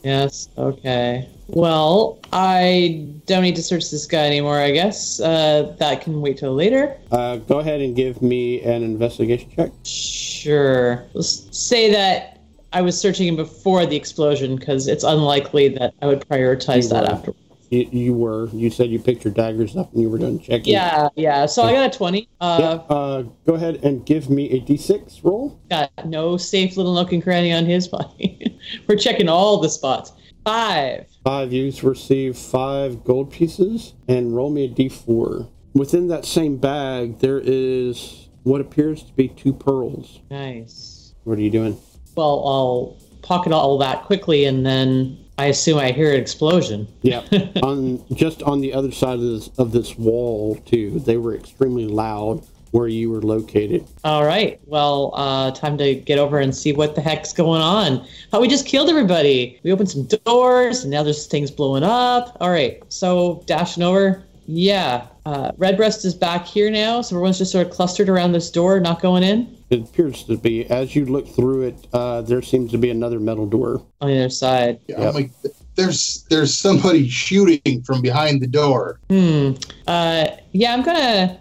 Yes. Okay. Well, I don't need to search this guy anymore. I guess uh, that can wait till later. Uh, go ahead and give me an investigation check. Sure. Let's say that I was searching him before the explosion because it's unlikely that I would prioritize You that were. after. You, you were. You said you picked your daggers up and you were done checking. Yeah. Yeah. So I got a twenty. Uh, Yeah. Uh, go ahead and give me a d6 roll. Got no safe little nook and cranny on his body. We're checking all the spots. Five. Five youths receive five gold pieces and roll me a d4. Within that same bag, there is what appears to be two pearls. Nice. What are you doing? Well, I'll pocket all that quickly, and then I assume I hear an explosion. Yeah, on just on the other side of this of this wall too. They were extremely loud where you were located. All right. Well, uh, time to get over and see what the heck's going on. How we just killed everybody. We opened some doors, and now there's things blowing up. All right. So dashing over. Yeah. Uh, Redbreast is back here now, so everyone's just sort of clustered around this door, not going in It appears to be as you look through it. Uh, there seems to be another metal door. on the other side. Yeah, Yep. I'm like, there's there's somebody shooting from behind the door. Hmm. Uh, yeah, I'm gonna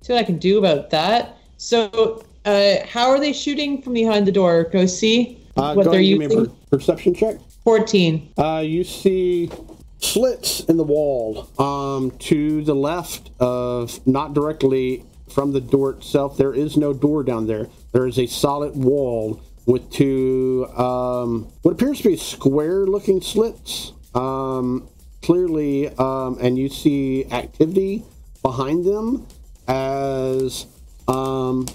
see what I can do about that. So, uh, how are they shooting from behind the door? Go see Uh, what go they're ahead and give me a using. per- perception check. Fourteen. Uh, you see slits in the wall um, to the left of, not directly from the door itself. There is no door down there. There is a solid wall with two um, what appears to be square-looking slits. Um, clearly, um, and you see activity behind them as um,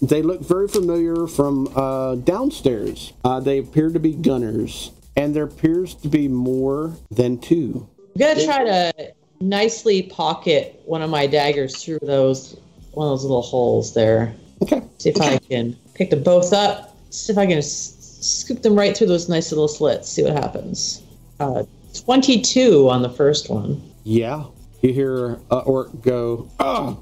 they look very familiar from uh, downstairs. Uh, they appear to be gunners, and there appears to be more than two. I'm gonna try to nicely pocket one of my daggers through those one of those little holes there. Okay. See if I can pick them both up. See if I can s- scoop them right through those nice little slits. See what happens. Uh, Twenty-two on the first one. Yeah. You hear uh, Orc go, ah!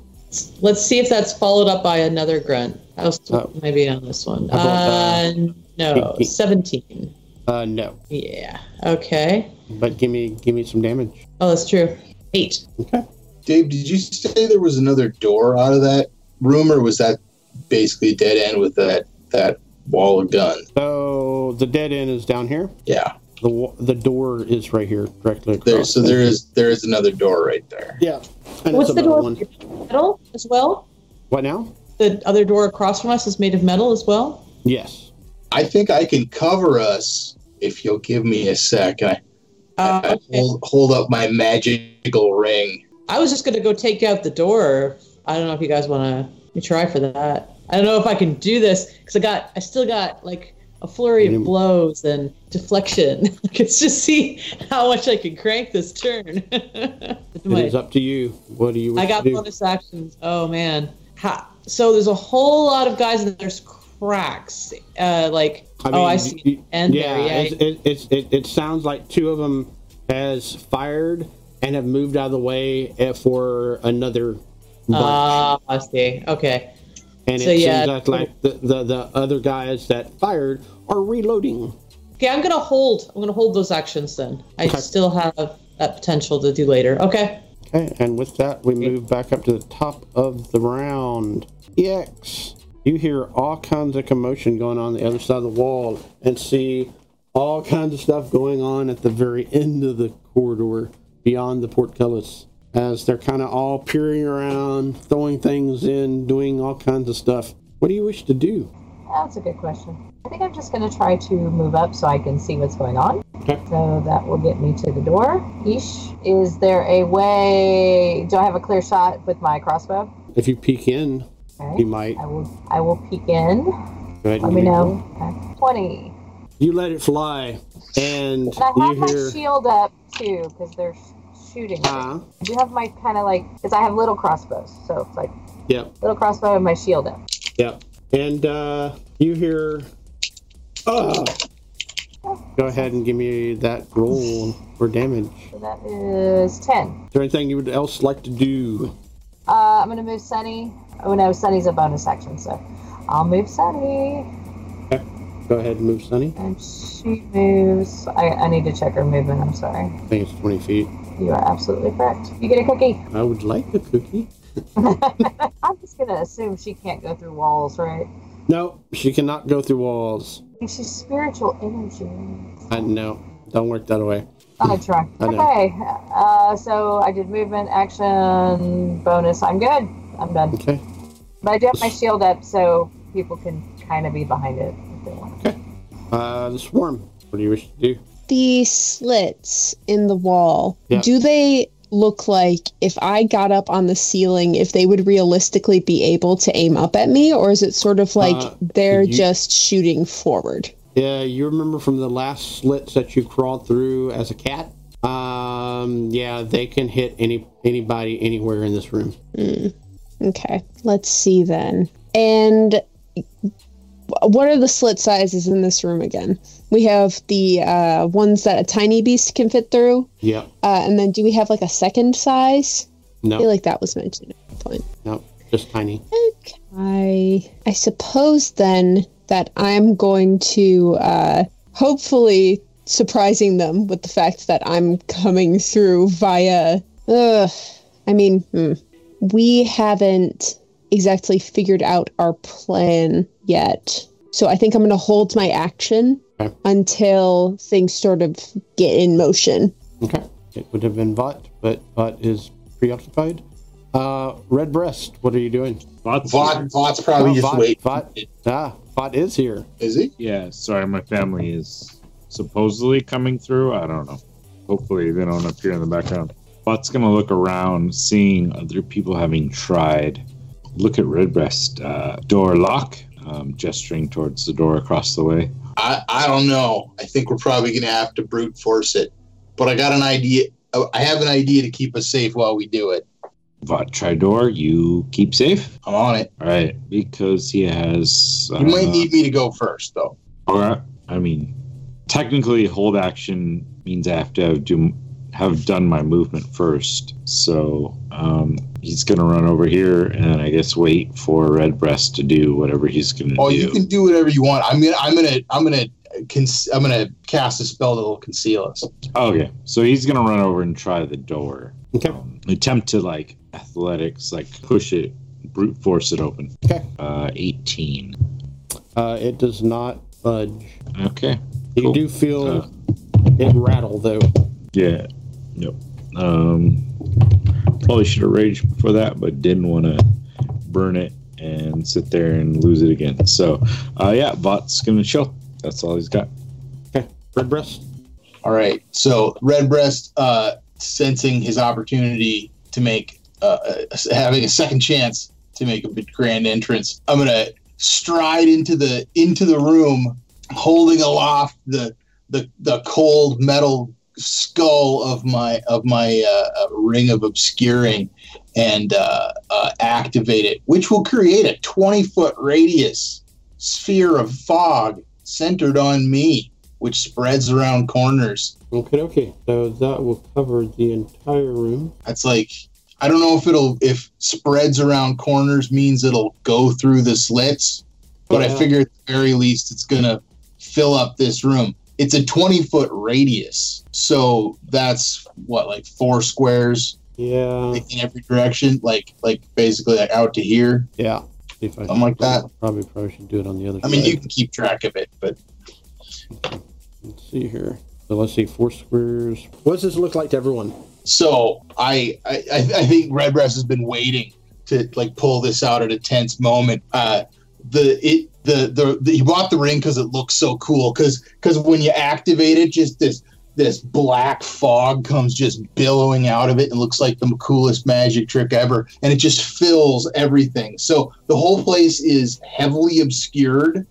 Let's see if that's followed up by another grunt. How's Oh. maybe on this one? Uh, uh, no, seventeen. Uh, no. Yeah. Okay. But give me give me some damage. Oh, that's true. Eight. Okay. Dave, did you say there was another door out of that room, or was that basically a dead end with that that wall of gun? So the dead end is down here. Yeah. The the door is right here, directly across. There, so there is there is another door right there. Yeah. And What's the another door? one. Metal as well. What now? The other door across from us is made of metal as well. Yes. I think I can cover us if you'll give me a sec. I, Uh, I okay. hold, hold up my magical ring. I was just gonna go take out the door. I don't know if you guys want to try for that. I don't know if I can do this because I got, I still got like a flurry of blows and deflection. Let's just see how much I can crank this turn. It My- is up to you. What do you wish I got to do? bonus actions. Oh man. Ha. So there's a whole lot of guys and there's cracks. Uh, like oh, I see. you- And yeah, there, yeah. It's, it, it's, it, it sounds like two of them has fired and have moved out of the way for another. Ah, I see. Okay. and so it yeah. seems like, like the, the, the other guys that fired are reloading. Okay, I'm gonna hold. I'm gonna hold those actions then. I Okay. still have that potential to do later. Okay. Okay, and with that, we move back up to the top of the round. EX, you hear all kinds of commotion going on the other side of the wall and see all kinds of stuff going on at the very end of the corridor beyond the portcullis as they're kind of all peering around, throwing things in, doing all kinds of stuff. What do you wish to do? That's a good question. I think I'm just going to try to move up so I can see what's going on. Okay. So that will get me to the door. Ish, is there a way? Do I have a clear shot with my crossbow? If you peek in, Okay. you might. I will. I will peek in. Go ahead Let me know. Okay. Twenty. You let it fly, and And I you have my hear. shield up too because they're shooting. Ah, I do have my kind of like because I have little crossbows, so it's like yep. little crossbow and my shield up. Yep. And uh, you hear. Oh. Go ahead and give me that roll for damage. So that is ten. Is there anything you would else like to do? Uh, I'm gonna move Sunny. Oh no, Sunny's a bonus action, so I'll move Sunny. Go ahead and move Sunny. And she moves. I, I need to check her movement. I'm sorry. I think it's 20 feet. You are absolutely correct. You get a cookie. I would like a cookie. I'm just gonna assume she can't go through walls, right? No, she cannot go through walls. She's spiritual energy. I no, don't work that way. I try. I. Okay. Uh, so I did movement, action, bonus. I'm good. I'm done. Okay. But I do have my shield up, so people can kind of be behind it if they want. Okay. Uh, the swarm. What do you wish to do? The slits in the wall, Yeah. do they look like if I got up on the ceiling, if they would realistically be able to aim up at me, or is it sort of like Uh, they're you- just shooting forward? Yeah, you remember from the last slits that you crawled through as a cat? Um, yeah, they can hit any anybody anywhere in this room. Okay, let's see then. And what are the slit sizes in this room again? We have the uh, ones that a tiny beast can fit through, Yeah. uh, and then do we have like a second size? No. I feel like that was mentioned at one point. No. Just tiny. I I suppose then that I'm going to uh, hopefully surprising them with the fact that I'm coming through via. Ugh, I mean, hmm. We haven't exactly figured out our plan yet, so I think I'm going to hold my action Okay. until things sort of get in motion. Okay. It would have been Vought, but Vought is preoccupied. Uh, Red Breast, what are you doing? Lots Vought, Vought's probably Oh, just Vought- waiting. Vought- Ah, Vought is here. Is he? Yeah, sorry, my family is supposedly coming through. I don't know. Hopefully, they don't appear in the background. Vought's gonna look around, seeing other people having tried. Look at Redbreast. Uh, door lock. Um, gesturing towards the door across the way. I, I don't know. I think we're probably going to have to brute force it. But I got an idea. oh, I have an idea to keep us safe while we do it. Vought, try door. You keep safe. I'm on it. All right, because he has. You might uh, need me to go first, though. All right. I mean, technically, hold action means I have to do, have done my movement first. So um, he's going to run over here and I guess wait for Redbreast to do whatever he's going to Oh, do. you can do whatever you want. I'm gonna. I'm gonna. I'm gonna. Con- I'm gonna cast a spell that will conceal us. okay, so he's going to run over and try the door. Okay. Um, attempt to, like, athletics, like, push it, brute force it open. Okay. Uh, 18. Uh, it does not budge. Okay. You Cool. do feel Uh, it rattle though. Yeah. Nope. Um, probably should have raged before that, but didn't want to burn it and sit there and lose it again. So, uh, yeah, Vought's gonna chill. That's all he's got. Okay. Red Breast. All right. So Redbreast, uh, sensing his opportunity to make, uh, uh, having a second chance to make a grand entrance, I'm gonna stride into the into the room, holding aloft the the the cold metal skull of my of my uh, uh, ring of obscuring, and uh, uh, activate it, which will create a 20 foot radius sphere of fog centered on me which spreads around corners. Okay, okay. So that will cover the entire room. That's like I don't know if it'll if spreads around corners means it'll go through the slits, but I figure at the very least it's gonna fill up this room. It's a 20 foot radius, so that's what like four squares Yeah. in every direction, like like basically like out to here. Yeah. If I Something like that. Probably probably should do it on the other I mean, you can keep track of it, but Let's see here. So let's see, four squares. What does this look like to everyone? So I I, I I think Redbreast has been waiting to like pull this out at a tense moment. Uh, the it the the, the he bought the ring because it looks so cool. Because because when you activate it, just this this black fog comes just billowing out of it and looks like the coolest magic trick ever, and it just fills everything. So the whole place is heavily obscured,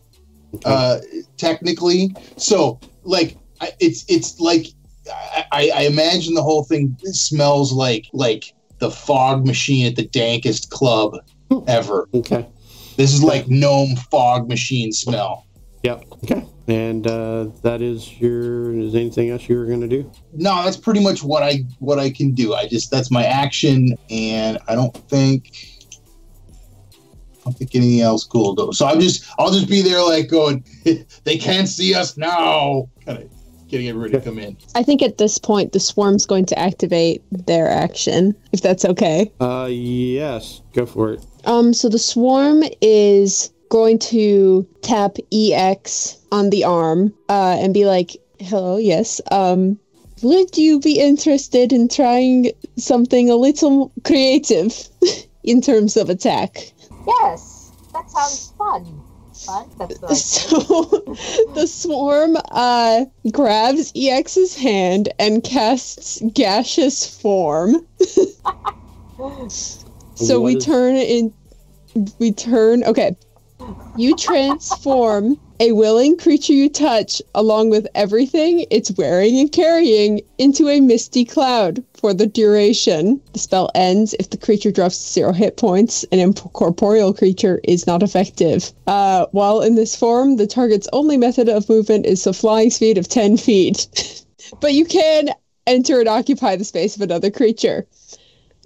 uh, technically. So like I, it's it's like I I imagine the whole thing smells like like the fog machine at the dankest club ever. Okay. This is like gnome fog machine smell. Yep. Okay. And uh, that is your. Is anything else you were going to do? No, that's pretty much what I what I can do. I just that's my action, and I don't think I don't think anything else cool though. So I'm just I'll just be there like going, they can't see us now, kind of getting everybody to come in. I think at this point the swarm's going to activate their action, if that's okay. Uh, yes. Go for it. Um, so the swarm is going to tap EX on the arm uh, and be like, "Hello, yes. Um, would you be interested in trying something a little creative in terms of attack?" Yes, that sounds fun. Fun? That's the right So the swarm uh, grabs EX's hand and casts gaseous form. so What we is- turn in. We turn. Okay. You transform a willing creature you touch, along with everything it's wearing and carrying, into a misty cloud for the duration. The spell ends if the creature drops zero hit points. An incorporeal creature is not effective. Uh, while in this form, the target's only method of movement is a flying speed of 10 feet. but you can enter and occupy the space of another creature.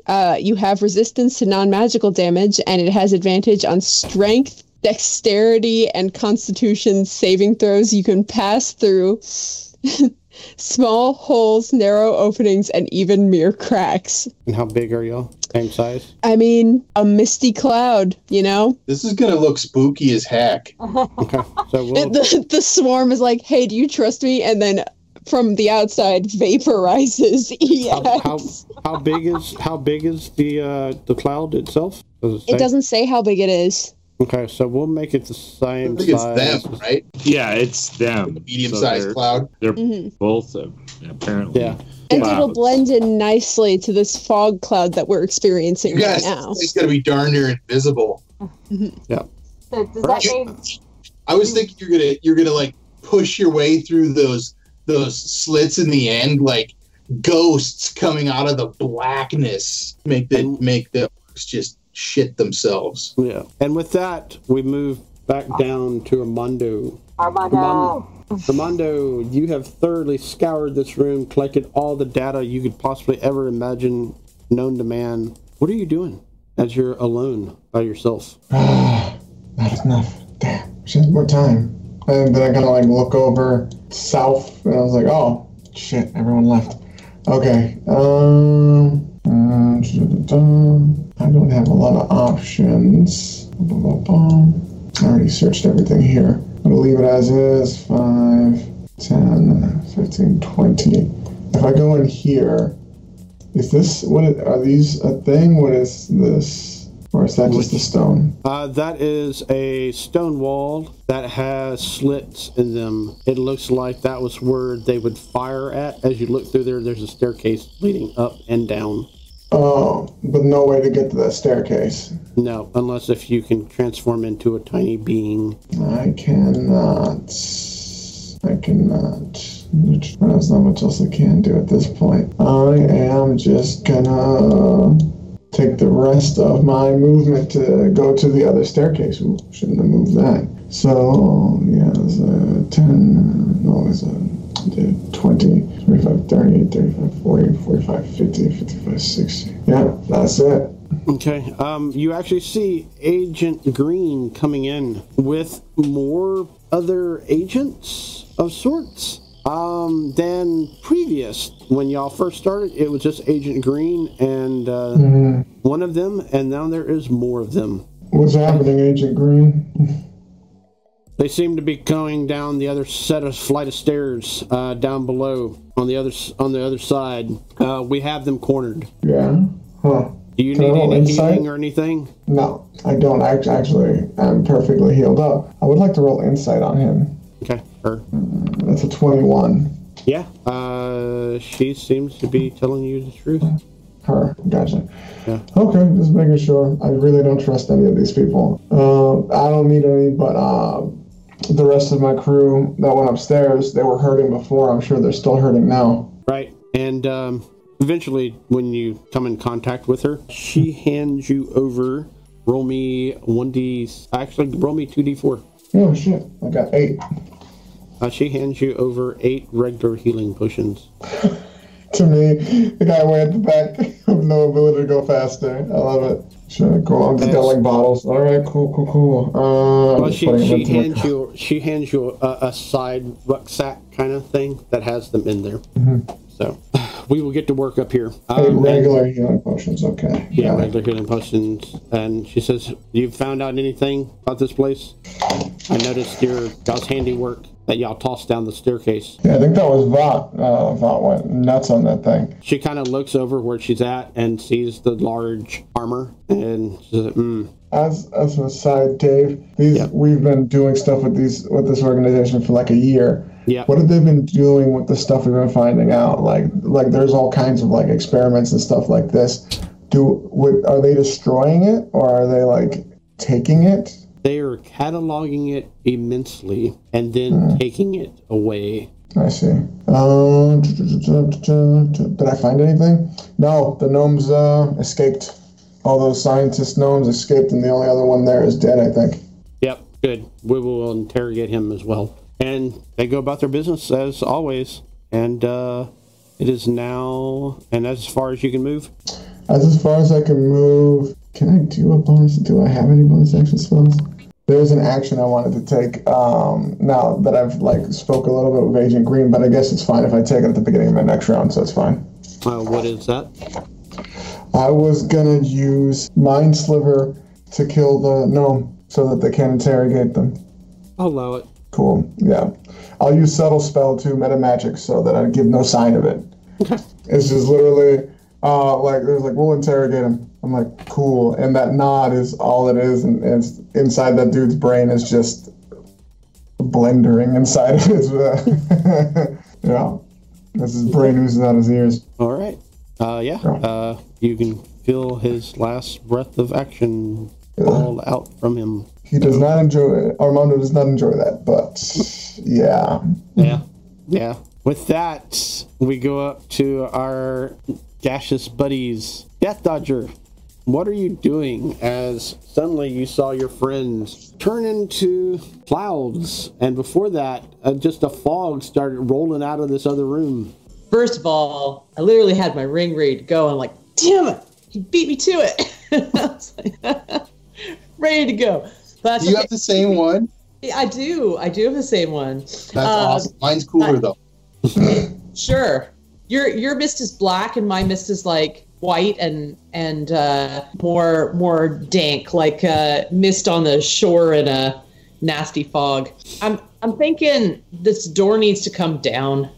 Uh, you have resistance to non magical damage, and it has advantage on strength, dexterity, and constitution saving throws. You can pass through small holes, narrow openings, and even mere cracks. And how big are y'all? Same size? I mean, a misty cloud, you know? This is gonna look spooky as heck. Okay. So we'll. The, the swarm is like, hey, do you trust me? And then from the outside vaporizes. Yes. How, how how big is how big is the uh, the cloud itself? Does say? it doesn't say how big it is. Okay, so we'll make it the I same think it's size. them, right? Yeah, it's them. Medium So sized they're- cloud. They're hmm both uh, apparently. Yeah. And it'll blend in nicely to this fog cloud that we're experiencing You right now. it's gonna be darn near invisible. So does that mean I was thinking you're gonna you're gonna like push your way through those those slits in the end, like ghosts coming out of the blackness, make the make the just shit themselves. Yeah. And with that, we move back down to Armando. Armando? Armando, you have thoroughly scoured this room, collected all the data you could possibly ever imagine known to man. What are you doing as you're alone by yourself? Ah, not enough. Damn. She has more time. And then I kind of like look over south, and I was like, oh, shit, everyone left. Okay. Um. Uh, I don't have a lot of options. I already searched everything here. I'm gonna leave it as is. 5, 10, 15, 20. If I go in here, is this what are these a thing? What is this? Or is that just a stone? Uh, that is a stone wall that has slits in them. It looks like that was where they would fire at. As you look through there, there's a staircase leading up and down. Oh, but no way to get to that staircase. No, unless if you can transform into a tiny being. I cannot. I cannot. There's not much else I can do at this point. I am just gonna take the rest of my movement to go to the other staircase. Ooh, shouldn't have moved that. So, yeah, it's a 10, no, it's a 20, 25, 30, 35, 40, 45, 50, 55, 60. Yeah, that's it. Okay. Um, you actually see Agent Green coming in with more other agents of sorts um, than previous. When y'all first started, it was just Agent Green and uh, Mhm. one of them, and now there is more of them. What's happening, Agent Green? They seem to be going down the other set of flight of stairs uh, down below on the other on the other side. Uh, we have them cornered. Yeah? Huh. Do you Can need any insight? healing or anything? No, I don't act- actually. I'm perfectly healed up. I would like to roll insight on him. Okay. Her. That's a 21. Yeah. Uh, she seems to be telling you the truth. Her. Gotcha. Yeah. Okay, just making sure. I really don't trust any of these people. Uh, I don't need any, but uh, the rest of my crew that went upstairs, they were hurting before. I'm sure they're still hurting now. Right. And um, eventually, when you come in contact with her, she hands you over. Roll me one d. Actually, roll me two d four. Oh shit! I got eight. Uh, she hands you over eight regular healing potions. To me, the guy way at the back with no ability to go faster. I love it. Sure, cool. I'm just got like bottles. All right, cool, cool, cool. Uh, Well, she, she hands you she hands you a, a side rucksack kind of thing that has them in there. So we will get to work up here. Mm-hmm. Hey, Um, and- regular healing potions, okay. yeah, it. regular healing potions. And she says, "You found out anything about this place? I noticed your y'all's handiwork that y'all tossed down the staircase." Yeah, I think that was Vought. Uh, Vought went nuts on that thing. She kind of looks over where she's at and sees the large armor, and mm, As as an aside, Dave, these Yeah. we've been doing stuff with these with this organization for like a year. "Yeah, What have they been doing with the stuff we've been finding out? Like like there's all kinds of like experiments and stuff like this. Do would, are they destroying it or are they like taking it? They are cataloging it immensely and then taking it away." I see. Um, did I find anything? No, the gnomes uh, escaped. All those scientist gnomes escaped, and the only other one there is dead, I think. Yep, good. We will interrogate him as well. And they go about their business as always. And uh, it is now, and that's as far as you can move. As far as I can move, can I do a bonus? Do I have any bonus action spells? There's an action I wanted to take. Um, now that I've like spoke a little bit with Agent Green, but I guess it's fine if I take it at the beginning of my next round, so it's fine. Uh, what is that? I was gonna use Mind Sliver to kill the gnome so that they can interrogate them. I'll allow it. Cool. Yeah. I'll use subtle spell to meta magic so that I give no sign of it. It's just literally uh, like there's like we'll interrogate him. I'm like cool, and that nod is all it is, and, and inside that dude's brain is just blendering inside of his. Uh, yeah, that's his brain oozing out his ears. All right. Uh, yeah. Uh, you can feel his last breath of action fall out from him. He does not enjoy it. Armando does not enjoy that, but yeah. Yeah. Yeah. With that, we go up to our gaseous buddies. Death Dodger, what are you doing as suddenly you saw your friends turn into clouds? And before that, uh, just a fog started rolling out of this other room. First of all, I literally had my ring read to go. I'm like, damn it, he beat me to it. Like, ready to go. But that's Do you okay. have the same one? I do. I do have the same one. That's Uh, awesome. Mine's cooler though. Sure. Your your mist is black and my mist is like white and and uh, more more dank, like uh, mist on the shore in a nasty fog. I'm I'm thinking this door needs to come down.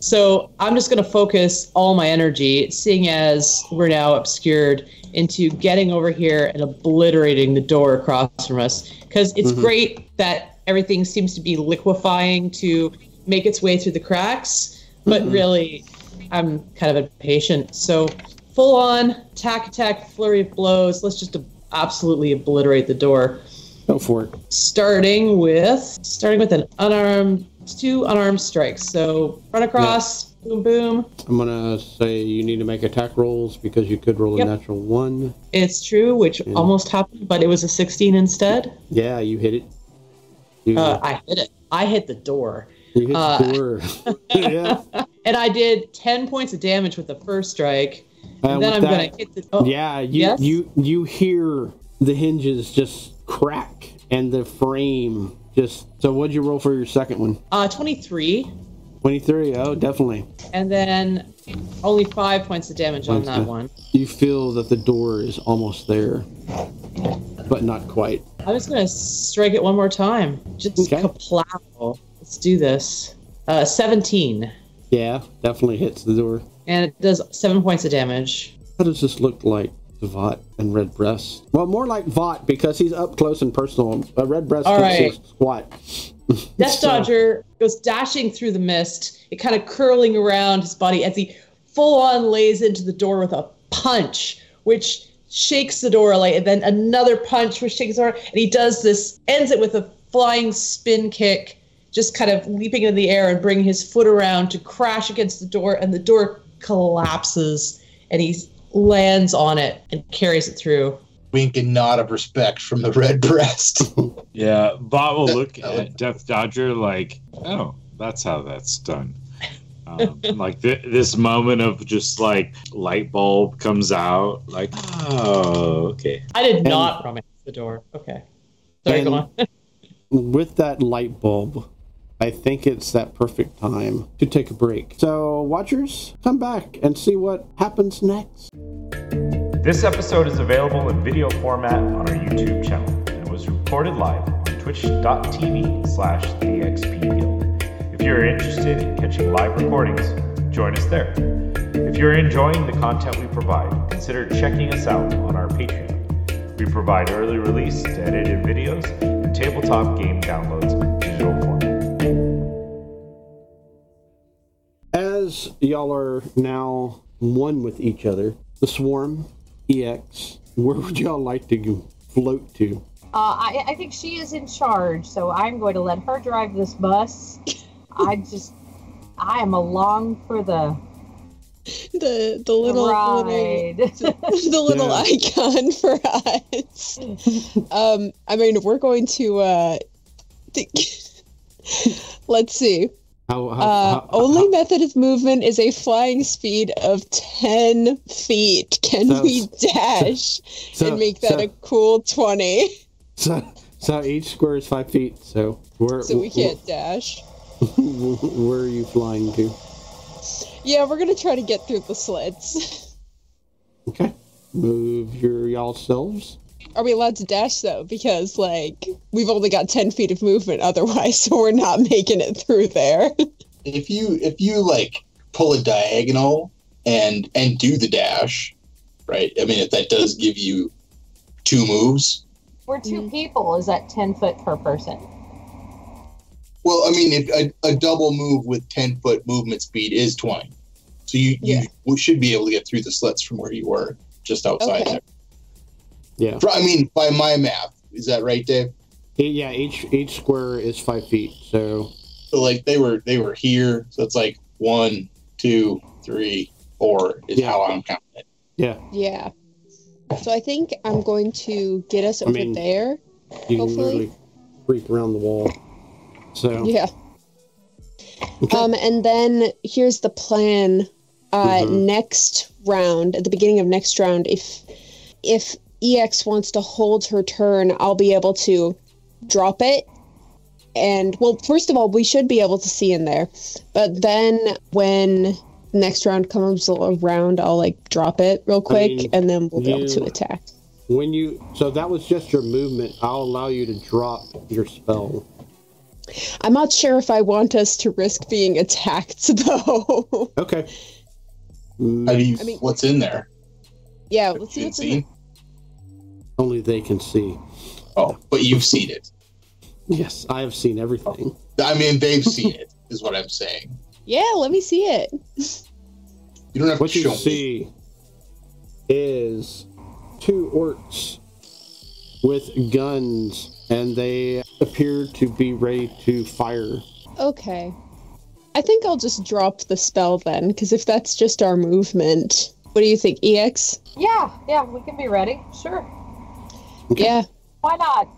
So I'm just gonna focus all my energy, seeing as we're now obscured, into getting over here and obliterating the door across from us. Because it's great that everything seems to be liquefying to make its way through the cracks, but really, I'm kind of impatient. So full on attack, attack, flurry of blows. Let's just absolutely obliterate the door Go for it. starting with starting with an unarmed two unarmed strikes. So run across, boom boom. I'm gonna say you need to make attack rolls because you could roll Yep. a natural one. It's true, which almost happened, but it was a 16 instead. Yeah, you hit it. You, Uh, I hit it. I hit the door, you hit uh, the door. yeah. and I did 10 points of damage with the first strike. Uh, And then I'm that- gonna hit the. Oh, Yeah, you Yes? you you hear the hinges just crack and the frame just. So what'd you roll for your second one? Uh, 23, Twenty three. Oh, definitely. and then only five points of damage on that Okay. one. You feel that the door is almost there, but not quite. I'm just gonna strike it one more time. Just Okay. kaplow. Let's do this. Uh, 17, Yeah, definitely hits the door. And it does seven points of damage. How does this look like to Vought and Red Breast? Well, more like Vought because he's up close and personal. A Red Breast can't right. squat. Death So- Dodger goes dashing through the mist, it kind of curling around his body as he full on lays into the door with a punch, which shakes the door like and then another punch which shakes the door, and he does this, ends it with a flying spin kick, just kind of leaping into the air and bringing his foot around to crash against the door, and the door collapses and he lands on it and carries it through. Wink and nod of respect from the red breast. Yeah, Bob will look at Death Dodger like, oh, that's how that's done. Um, like th- this moment of just like light bulb comes out, like, oh, okay. I did not romance the door. Okay. Sorry, go on. with that light bulb, I think it's that perfect time to take a break. So, watchers, come back and see what happens next. This episode is available in video format on our YouTube channel and was recorded live on twitch.tv slash. If you're interested in catching live recordings, join us there. If you're enjoying the content we provide, consider checking us out on our Patreon. We provide early release edited videos and tabletop game downloads As y'all are now one with each other, the Swarm EX, where would y'all like to float to? Uh, I, I think she is in charge, so I'm going to let her drive this bus. I just, I am along for the The the little, little ride. the little Yeah. icon for us. Um, I mean, we're going to. Uh, think, let's see. How, how, Uh, how- only method of movement is a flying speed of ten feet. Can So- we dash so- and make that so- a cool twenty? so, so each square is five feet. So where So we can't dash. Where are you flying to? Yeah, we're gonna try to get through the sleds. Okay. Move your y'all selves Are we allowed to dash though? Because like we've only got ten feet of movement otherwise, so we're not making it through there. If you if you like pull a diagonal and and do the dash, right? I mean, if that does give you two moves. We're 2 mm-hmm. people. Is that 10 foot per person? Well, I mean, if a, a double move with ten foot movement speed is twenty, so you Yeah. you should be able to get through the slits from where you were just outside Okay. there. Yeah. For- I mean, by my math, is that right, Dave? Yeah, each each square is five feet. So So like they were they were here, so it's like one, two, three, four is Yeah. how I'm counting it. yeah, yeah. So I think I'm going to get us I over mean- there. you can Hopefully. literally creep around the wall. So Yeah. Okay. Um, and then here's the plan. Uh, Mhm. next round, at the beginning of next round, if if EX wants to hold her turn, I'll be able to drop it. And well, first of all, we should be able to see in there. But then when next round comes around, I'll like drop it real quick, mean, and then we'll be able to attack. when you so that was just your movement. I'll allow you to drop your spell. I'm not sure if I want us to risk being attacked, though. Okay. How do you? I mean- what's in there? yeah, let's see what's in there. seen? Only they can see. Oh, but you've seen it. Yes, I have seen everything. I mean, they've seen it. Is what I'm saying. Yeah, let me see it. You don't have What to you show me. see is two orcs with guns, and they appear to be ready to fire. Okay. I think I'll just drop the spell then, because if that's just our movement. What do you think, EX? Yeah, yeah, we can be ready. Sure. Okay. Yeah, Why not?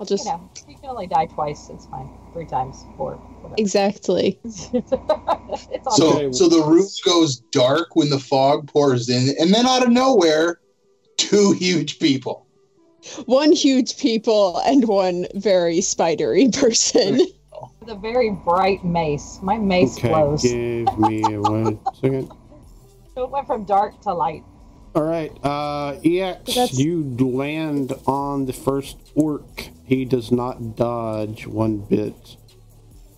I'll just. You know, you can only die twice. It's fine. Three times, four, whatever. Exactly. it's So, Okay. so the room goes dark when the fog pours in, and then out of nowhere, two huge people. One huge people and one very spidery person. with a very bright mace. My mace Okay, glows. give me one second. So it went from dark to light. All right, uh, EX, That's- you land on the first orc. He does not dodge one bit.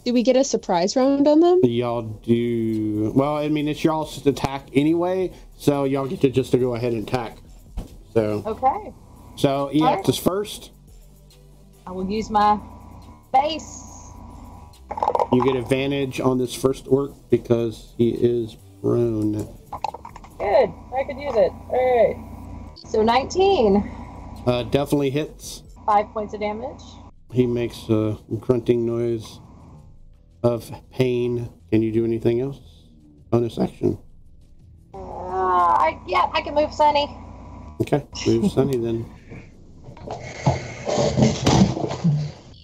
Do we get a surprise round on them? Y'all do well. I mean, it's y'all's attack anyway, so y'all get to just to go ahead and attack. So, Okay. so EX is first. I will use my base. You get advantage on this first orc because he is prone. Good. I could use it. All right. So 19. Uh, definitely hits. Five points of damage. He makes a grunting noise of pain. Can you do anything else? Bonus action. Uh, I, yeah, I can move Sunny. Okay, move Sunny then.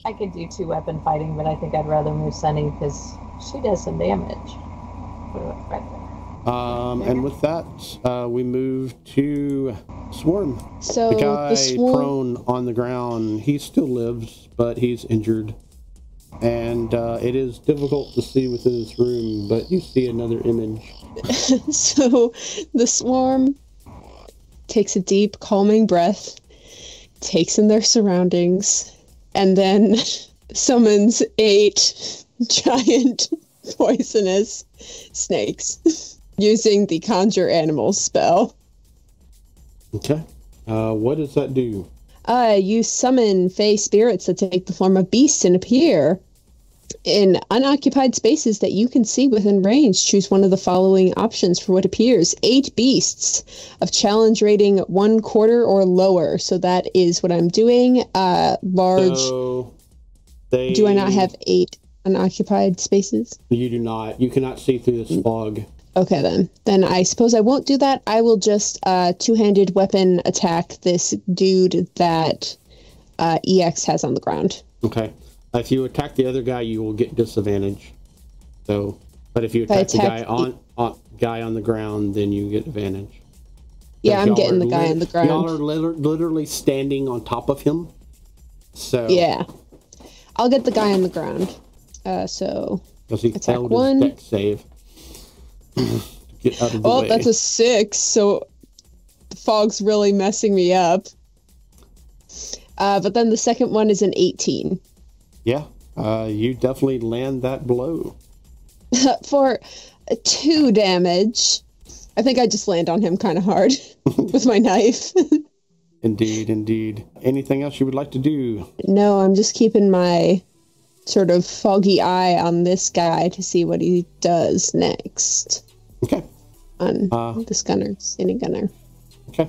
I could do two weapon fighting, but I think I'd rather move Sunny because she does some damage. Right there. Um, and with that, uh, we move to Swarm. So The the, guy swarm. prone on the ground, he still lives, but he's injured. And uh, it is difficult to see within this room, but you see another image. so the swarm takes a deep, calming breath, takes in their surroundings, and then summons eight giant poisonous snakes using the conjure animals spell. Okay. Uh, what does that do? Uh, you summon fey spirits that take the form of beasts and appear in unoccupied spaces that you can see within range. Choose one of the following options for what appears. Eight beasts of challenge rating one quarter or lower. So that is what I'm doing. Uh, large. So they, Do I not have eight unoccupied spaces? You do not. You cannot see through this fog. Okay, then. Then I suppose I won't do that. I will just uh, two handed weapon attack this dude that uh, EX has on the ground. Okay. If you attack the other guy, you will get disadvantage. So, but if you I attack the guy attack on, on guy on the ground, then you get advantage. Yeah, I'm getting the guy on the ground. Y'all are liter- literally standing on top of him. So Yeah. I'll get the guy on the ground. Uh, so, Attack one. save. Get out of the oh, way. that's a six. So, the fog's really messing me up. Uh, but then the second one is an 18 Yeah, uh, you definitely land that blow. for two damage. I think I just land on him kind of hard with my knife. Indeed, indeed. Anything else you would like to do? no, I'm just keeping my sort of foggy eye on this guy to see what he does next Okay, on Uh. this gunner, any gunner. okay.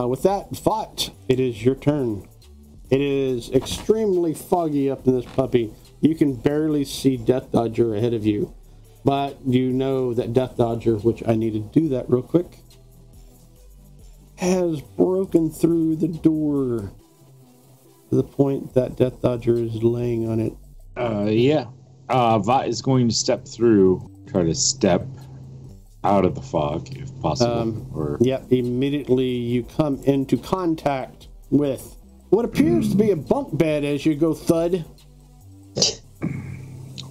Uh, with that, Vought, it is your turn. It is extremely foggy up in this puppy. You can barely see Death Dodger ahead of you, but you know that Death Dodger, which I need to do that real quick, has broken through the door to the point that Death Dodger is laying on it. Uh, yeah. Uh, Vought is going to step through, try to step out of the fog if possible. Um, or Yep, immediately you come into contact with what appears to be a bunk bed as you go thud.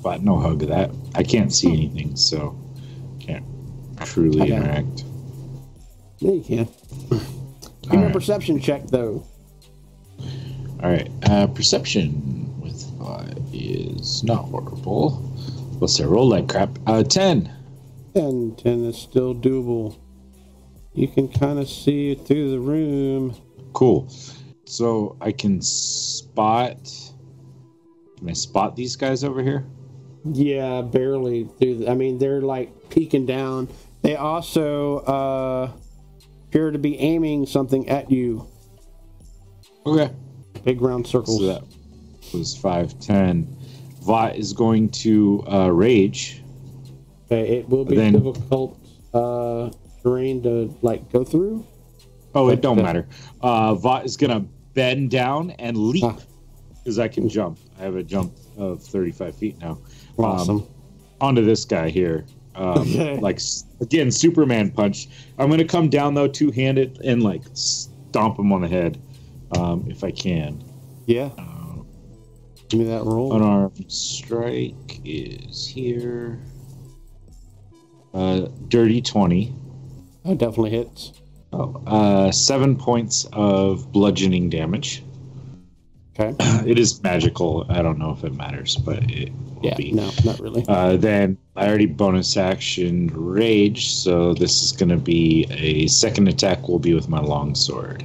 but no hug of that. I can't see anything, so can't truly Okay. interact. Yeah, you can. Give me a perception check, though. All right. Uh, perception is not horrible. Let's say roll like crap. Uh, ten. 10, 10 is still doable. You can kind of see it through the room. Cool. So I can spot. Can I spot these guys over here? Yeah, barely through. The, I mean, they're like peeking down. They also uh, appear to be aiming something at you. Okay. Big round circles. So that was five ten. Vought is going to uh, rage. Okay, it will be Then- difficult uh, terrain to like go through. Oh, it don't matter. Uh, Vought is gonna bend down and leap Ah. because I can jump. I have a jump of thirty-five feet now. Awesome. onto this guy here. Um, Okay. Like again, Superman punch. I'm gonna come down though, two-handed, and like stomp him on the head, um, if I can. yeah, Uh, give me that roll. unarmed strike is here. Uh, dirty twenty. That definitely hits. Oh, uh, seven points of bludgeoning damage. Okay. It is magical. I don't know if it matters, but it will Yeah, be. no, not really. Uh, then I already bonus action rage, so this is going to be a second attack. Will be with my longsword.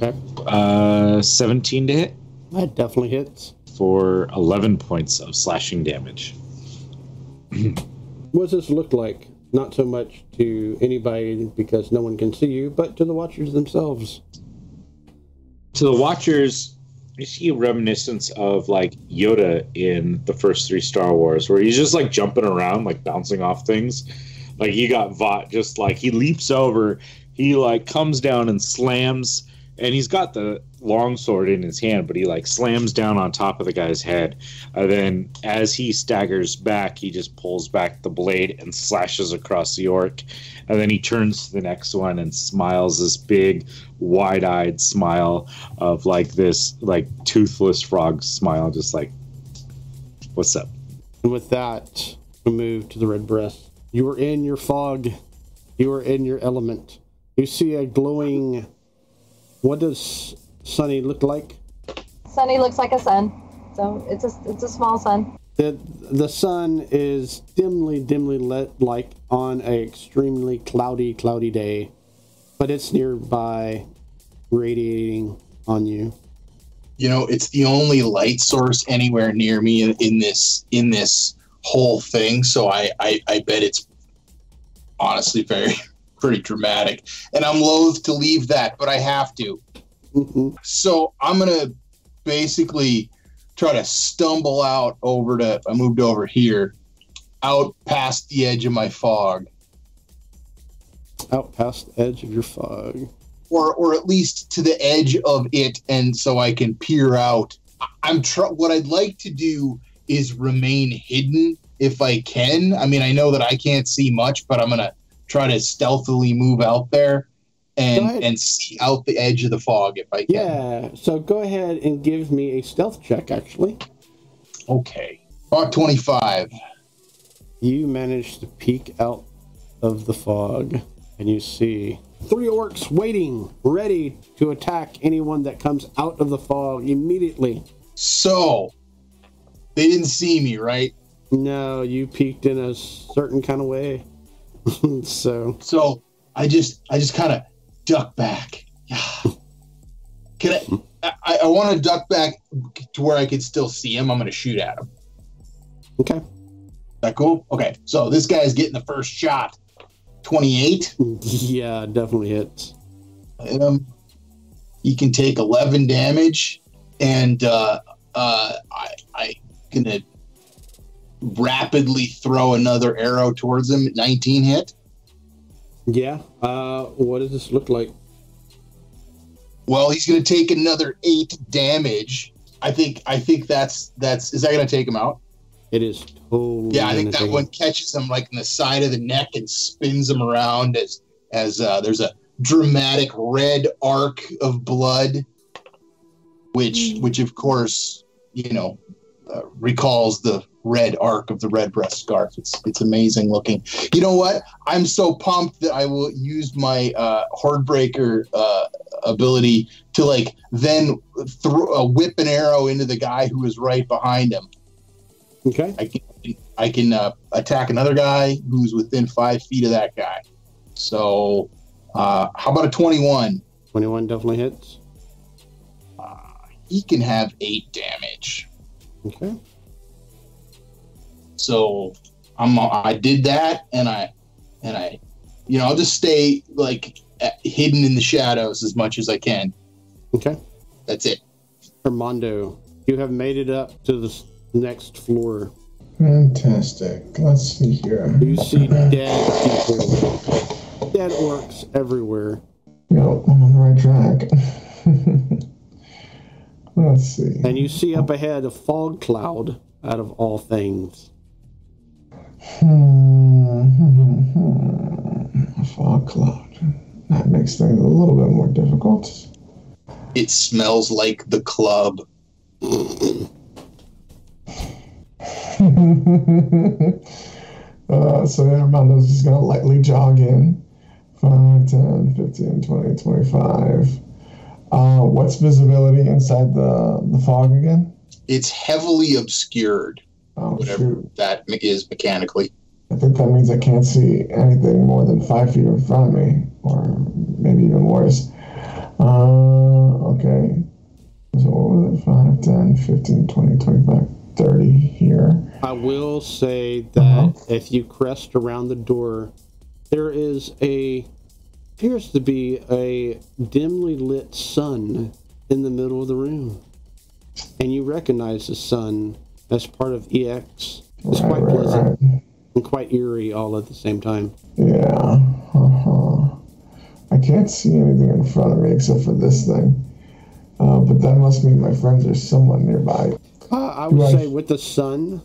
Okay. Uh, 17 to hit That definitely hits. For 11 points of slashing damage. What does this look like? Not so much to anybody because no one can see you, but to the watchers themselves. To the watchers, you see a reminiscence of like Yoda in the first three Star Wars, where he's just like jumping around, like bouncing off things. Like you got Vought just like he leaps over, he like comes down and slams, and he's got the long sword in his hand, but he like slams down on top of the guy's head. And then as he staggers back, he just pulls back the blade and slashes across the orc. And then he turns to the next one and smiles this big, wide-eyed smile of like this like toothless frog smile, just like what's up? And with that, we move to the red breast. You are in your fog. You are in your element. You see a glowing. What does Sunny look like? Sunny looks like a sun, so it's a it's a small sun. The the sun is dimly, dimly lit like on a extremely cloudy, cloudy day, but it's nearby, radiating on you. You know, it's the only light source anywhere near me in, in this in this whole thing. So I, I I bet it's honestly very pretty dramatic. And I'm loath to leave that, but I have to. Mhm. So I'm gonna basically try to stumble out over to. I moved over here, out past the edge of my fog, Out past the edge of your fog. or or at least to the edge of it, and so I can peer out. I'm tr- What I'd like to do is remain hidden if I can. I mean, I know that I can't see much, but I'm gonna try to stealthily move out there and and see out the edge of the fog if I can. Yeah, so go ahead and give me a stealth check, actually. Okay. About 25. You manage to peek out of the fog and you see three orcs waiting, ready to attack anyone that comes out of the fog immediately. So they didn't see me, right? No, you peeked in a certain kind of way. so So I just I just kind of duck back. Yeah. Can I? I, I want to duck back to where I could still see him. I'm going to shoot at him. okay. Is that cool? Okay. So this guy's getting the first shot. 28. Yeah, definitely hits. Hit him. He can take 11 damage, and uh, uh, I I gonna rapidly throw another arrow towards him. 19 hit. Yeah. Uh, what does this look like? Well, he's gonna take another eight damage. I think I think that's that's is that gonna take him out? It is totally. Yeah, I think that one catches him like in the side of the neck and spins him around as as uh, there's a dramatic red arc of blood, which which of course you know uh, recalls the red arc of the red breast scarf. It's it's amazing looking. You know what? I'm so pumped that I will use my uh, Hordebreaker uh, ability to like then throw uh, whip an arrow into the guy who is right behind him. Okay. I can I can uh, attack another guy who's within five feet of that guy. So, uh, how about a twenty-one? 21 definitely hits. Uh, he can have eight damage. Okay. So, I'm I did that, and I and I, you know, I'll just stay like uh, hidden in the shadows as much as I can. Okay. That's it. Armando, you have made it up to the next floor. Fantastic. Let's see here. You see dead people, dead orcs everywhere. Yep, I'm on the right track. Let's see. And you see up ahead a fog cloud out of all things. Hmm, hmm, hmm. A fog cloud. That makes things a little bit more difficult. It smells like the club. uh, so Armando's just going to lightly jog in. 5, 10, 15, 20, 25. Uh, what's visibility inside the, the fog again? It's heavily obscured, Oh, whatever shoot. that me- is mechanically. I think that means I can't see anything more than five feet in front of me, or maybe even worse. Uh, okay. So what was it? 5, 10, 15, 20, 25, 30 here. I will say that Uh-huh. if you crest around the door, there is a appears to be a dimly lit sun in the middle of the room, and you recognize the sun as part of EX. It's Right, quite right, pleasant right. and quite eerie all at the same time. Yeah. Uh-huh. I can't see anything in front of me except for this thing. Uh, but that must mean my friends are somewhat nearby. Uh, I would say with the sun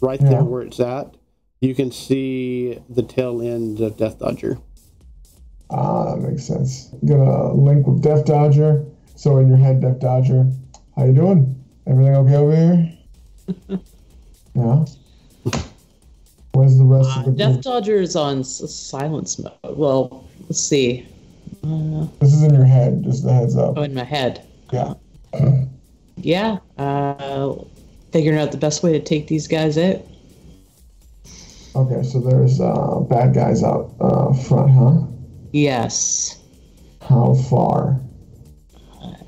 right Yeah. there where it's at, you can see the tail end of Death Dodger. Ah, that makes sense. Gonna link with Death Dodger. So in your head, Death Dodger, how you doing? Everything okay over here? yeah. Where's the rest Uh, of the Death group? Dodger is on s- silence mode. Well, let's see. Uh, This is in your head, just a heads up. oh, in my head. Yeah. Yeah. Uh, figuring out the best way to take these guys out. Okay, so there's uh, bad guys out uh, front, huh? Yes. How far?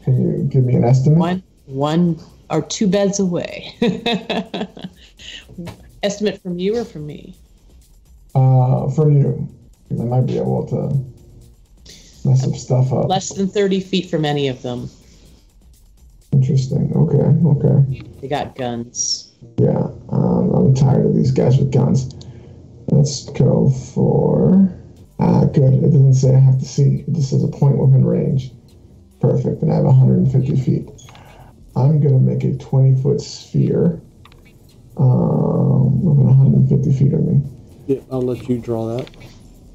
Can you give me an estimate? One, one or two beds away. Estimate from you or from me? Uh, from you. I might be able to mess some stuff up. Less than 30 feet from any of them. Interesting. Okay, okay. They got guns. Yeah, um, I'm tired of these guys with guns. Let's go for. Ah, good. It doesn't say I have to see. It just says a point within range. Perfect. And I have 150 feet. I'm gonna make a 20 foot sphere. Um, within 150 feet of me. Yeah, I'll let you draw that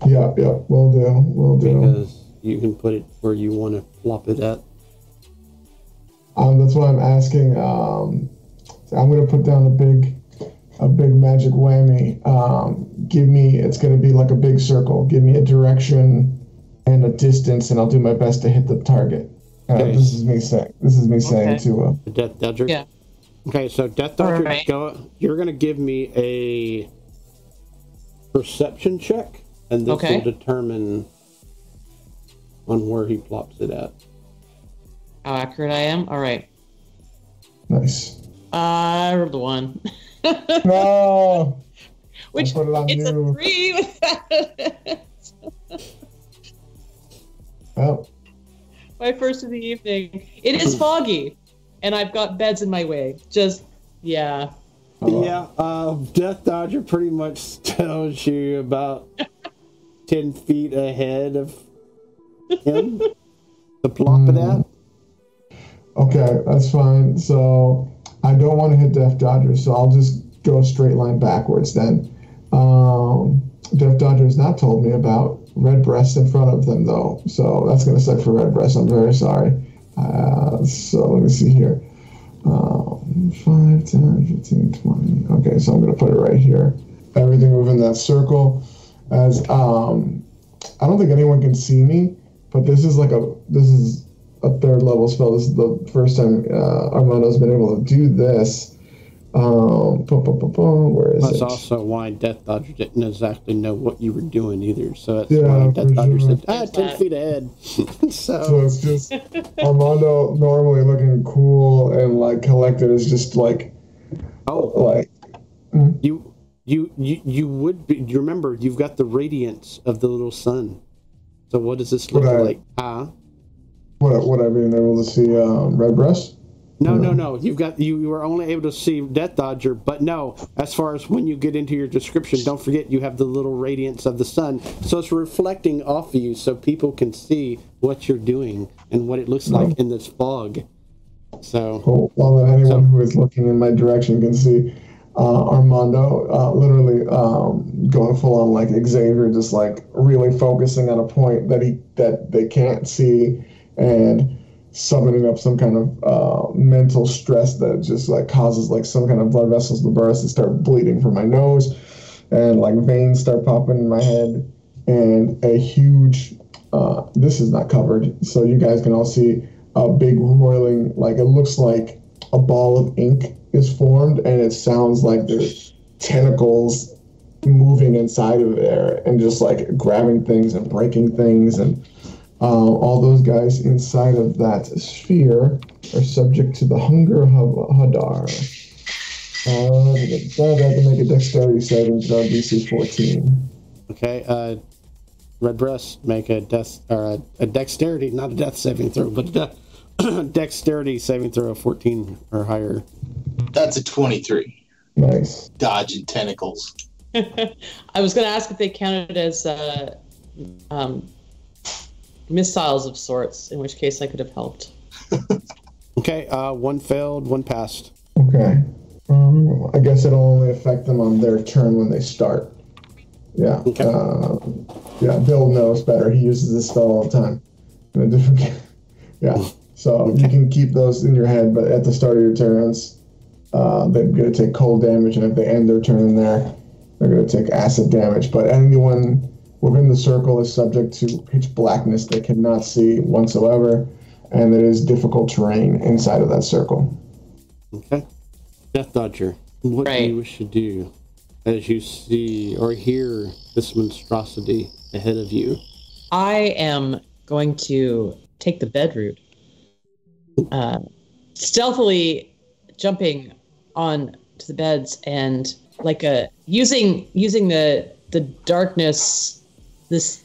Yep, yep. Will do. Will do. because you can put it where you want to flop it at. Um, that's why I'm asking. Um, I'm gonna put down a big, a big magic whammy. Um, give me. It's gonna be like a big circle. Give me a direction and a distance, and I'll do my best to hit the target. Uh, Okay. This is me saying. This is me saying Okay. to. Uh, The Death Dodger. Yeah. Okay, so Death Dodger, Alright. go. You're gonna give me a perception check, and this Okay. will determine on where he plops it at. How accurate I am? All right. nice. I rolled a one. No. Which put it on it's you. a three with. Well, My first of the evening. It is foggy, and I've got beds in my way. Just yeah. Oh. Yeah, uh, Death Dodger pretty much tells you about 10 feet ahead of him to plop it at. okay, that's fine. So I don't want to hit Death Dodger, so I'll just go a straight line backwards then. Um, Death Dodger has not told me about Red Breast in front of them, though. So that's going to suck for Red Breast. I'm very sorry. Uh, so let me see here. Um, 5, 10, 15, 20. Okay, so I'm going to put it right here. Everything within that circle. As um, I don't think anyone can see me, but this is like a this is a third level spell. This is the first time uh, Armando's been able to do this. Um, boom, boom, boom, boom. Where is That's it? also why Death Dodger didn't exactly know what you were doing either. So that's Yeah, why for Death Dodger sure. said, ah, 10 feet ahead. So so, it's just Armando normally looking cool and like collected is just like oh, like you. You, you you would be you remember you've got the radiance of the little sun. So what does this look Right. like? Huh? what would I been able to see um, red breast? No, no, no. You've got you. You were only able to see Death Dodger, but no. As far as when you get into your description, don't forget you have the little radiance of the sun, so it's reflecting off of you, so people can see what you're doing and what it looks like in this fog. So Cool. Well, then anyone So- who is looking in my direction can see uh, Armando uh, literally um, going full on like Xavier, just like really focusing on a point that he that they can't see, and summoning up some kind of uh, mental stress that just like causes like some kind of blood vessels to burst and start bleeding from my nose, and like veins start popping in my head, and a huge. Uh, this is not covered, so you guys can all see a big roiling, like it looks like a ball of ink is formed, and it sounds like there's tentacles moving inside of there and just like grabbing things and breaking things and uh, all those guys inside of that sphere are subject to the hunger of Hadar. Uh, they have to make a dexterity saving throw DC 14. okay, uh, Red Breast make a death or a, a dexterity, not a death saving throw, but a de- dexterity saving throw of 14 or higher. That's a 23. Nice. Dodging tentacles. I was going to ask if they counted as uh, um, missiles of sorts, in which case I could have helped. Okay, uh, one failed, one passed. Okay. Um, I guess it'll only affect them on their turn when they start. Yeah. Okay. Uh, yeah, Bill knows better. He uses this spell all the time. In a different game. Yeah. So you can keep those in your head, but at the start of your turns, uh, they're going to take cold damage, and if they end their turn in there, they're going to take acid damage. But anyone within the circle is subject to pitch blackness they cannot see whatsoever, and it is difficult terrain inside of that circle. Okay. Death Dodger, what do you wish to do as you see or hear this monstrosity ahead of you? I am going to take the bed route, uh, stealthily jumping on to the beds and like a using using the the darkness, this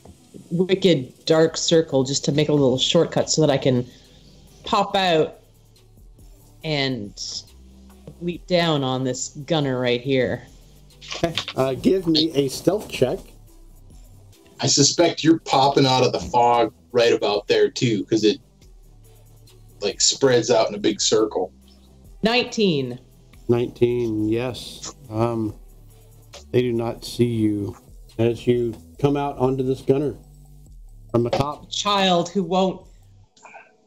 wicked dark circle, just to make a little shortcut so that I can pop out and leap down on this gunner right here. Okay. Uh, give me a stealth check. I suspect you're popping out of the fog right about there too, because it like spreads out in a big circle. Nineteen. 19, yes. Um, they do not see you as you come out onto this gunner from the top. child who won't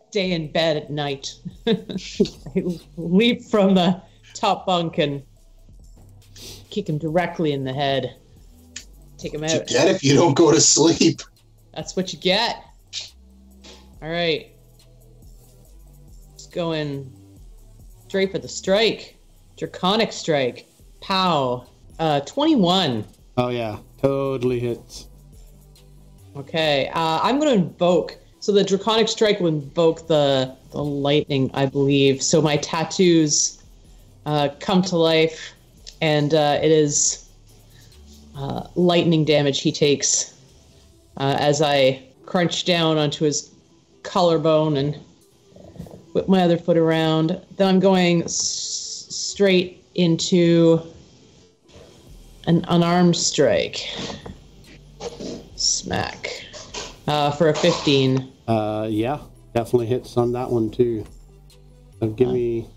stay in bed at night. Leap from the top bunk and kick him directly in the head. Take him out. You out. get if you don't go to sleep. That's what you get. All right. Let's go in straight for the strike. Draconic strike. Pow. Uh, 21. Oh yeah, totally hits. Okay. Uh, I'm going to invoke. So the draconic strike will invoke the the lightning, I believe. So my tattoos uh, come to life, and uh, it is uh, lightning damage he takes uh, as I crunch down onto his collarbone and whip my other foot around. Then I'm going s- straight into an unarmed strike. Smack. Uh, for a 15. Uh, yeah, definitely hits on that one too. So give me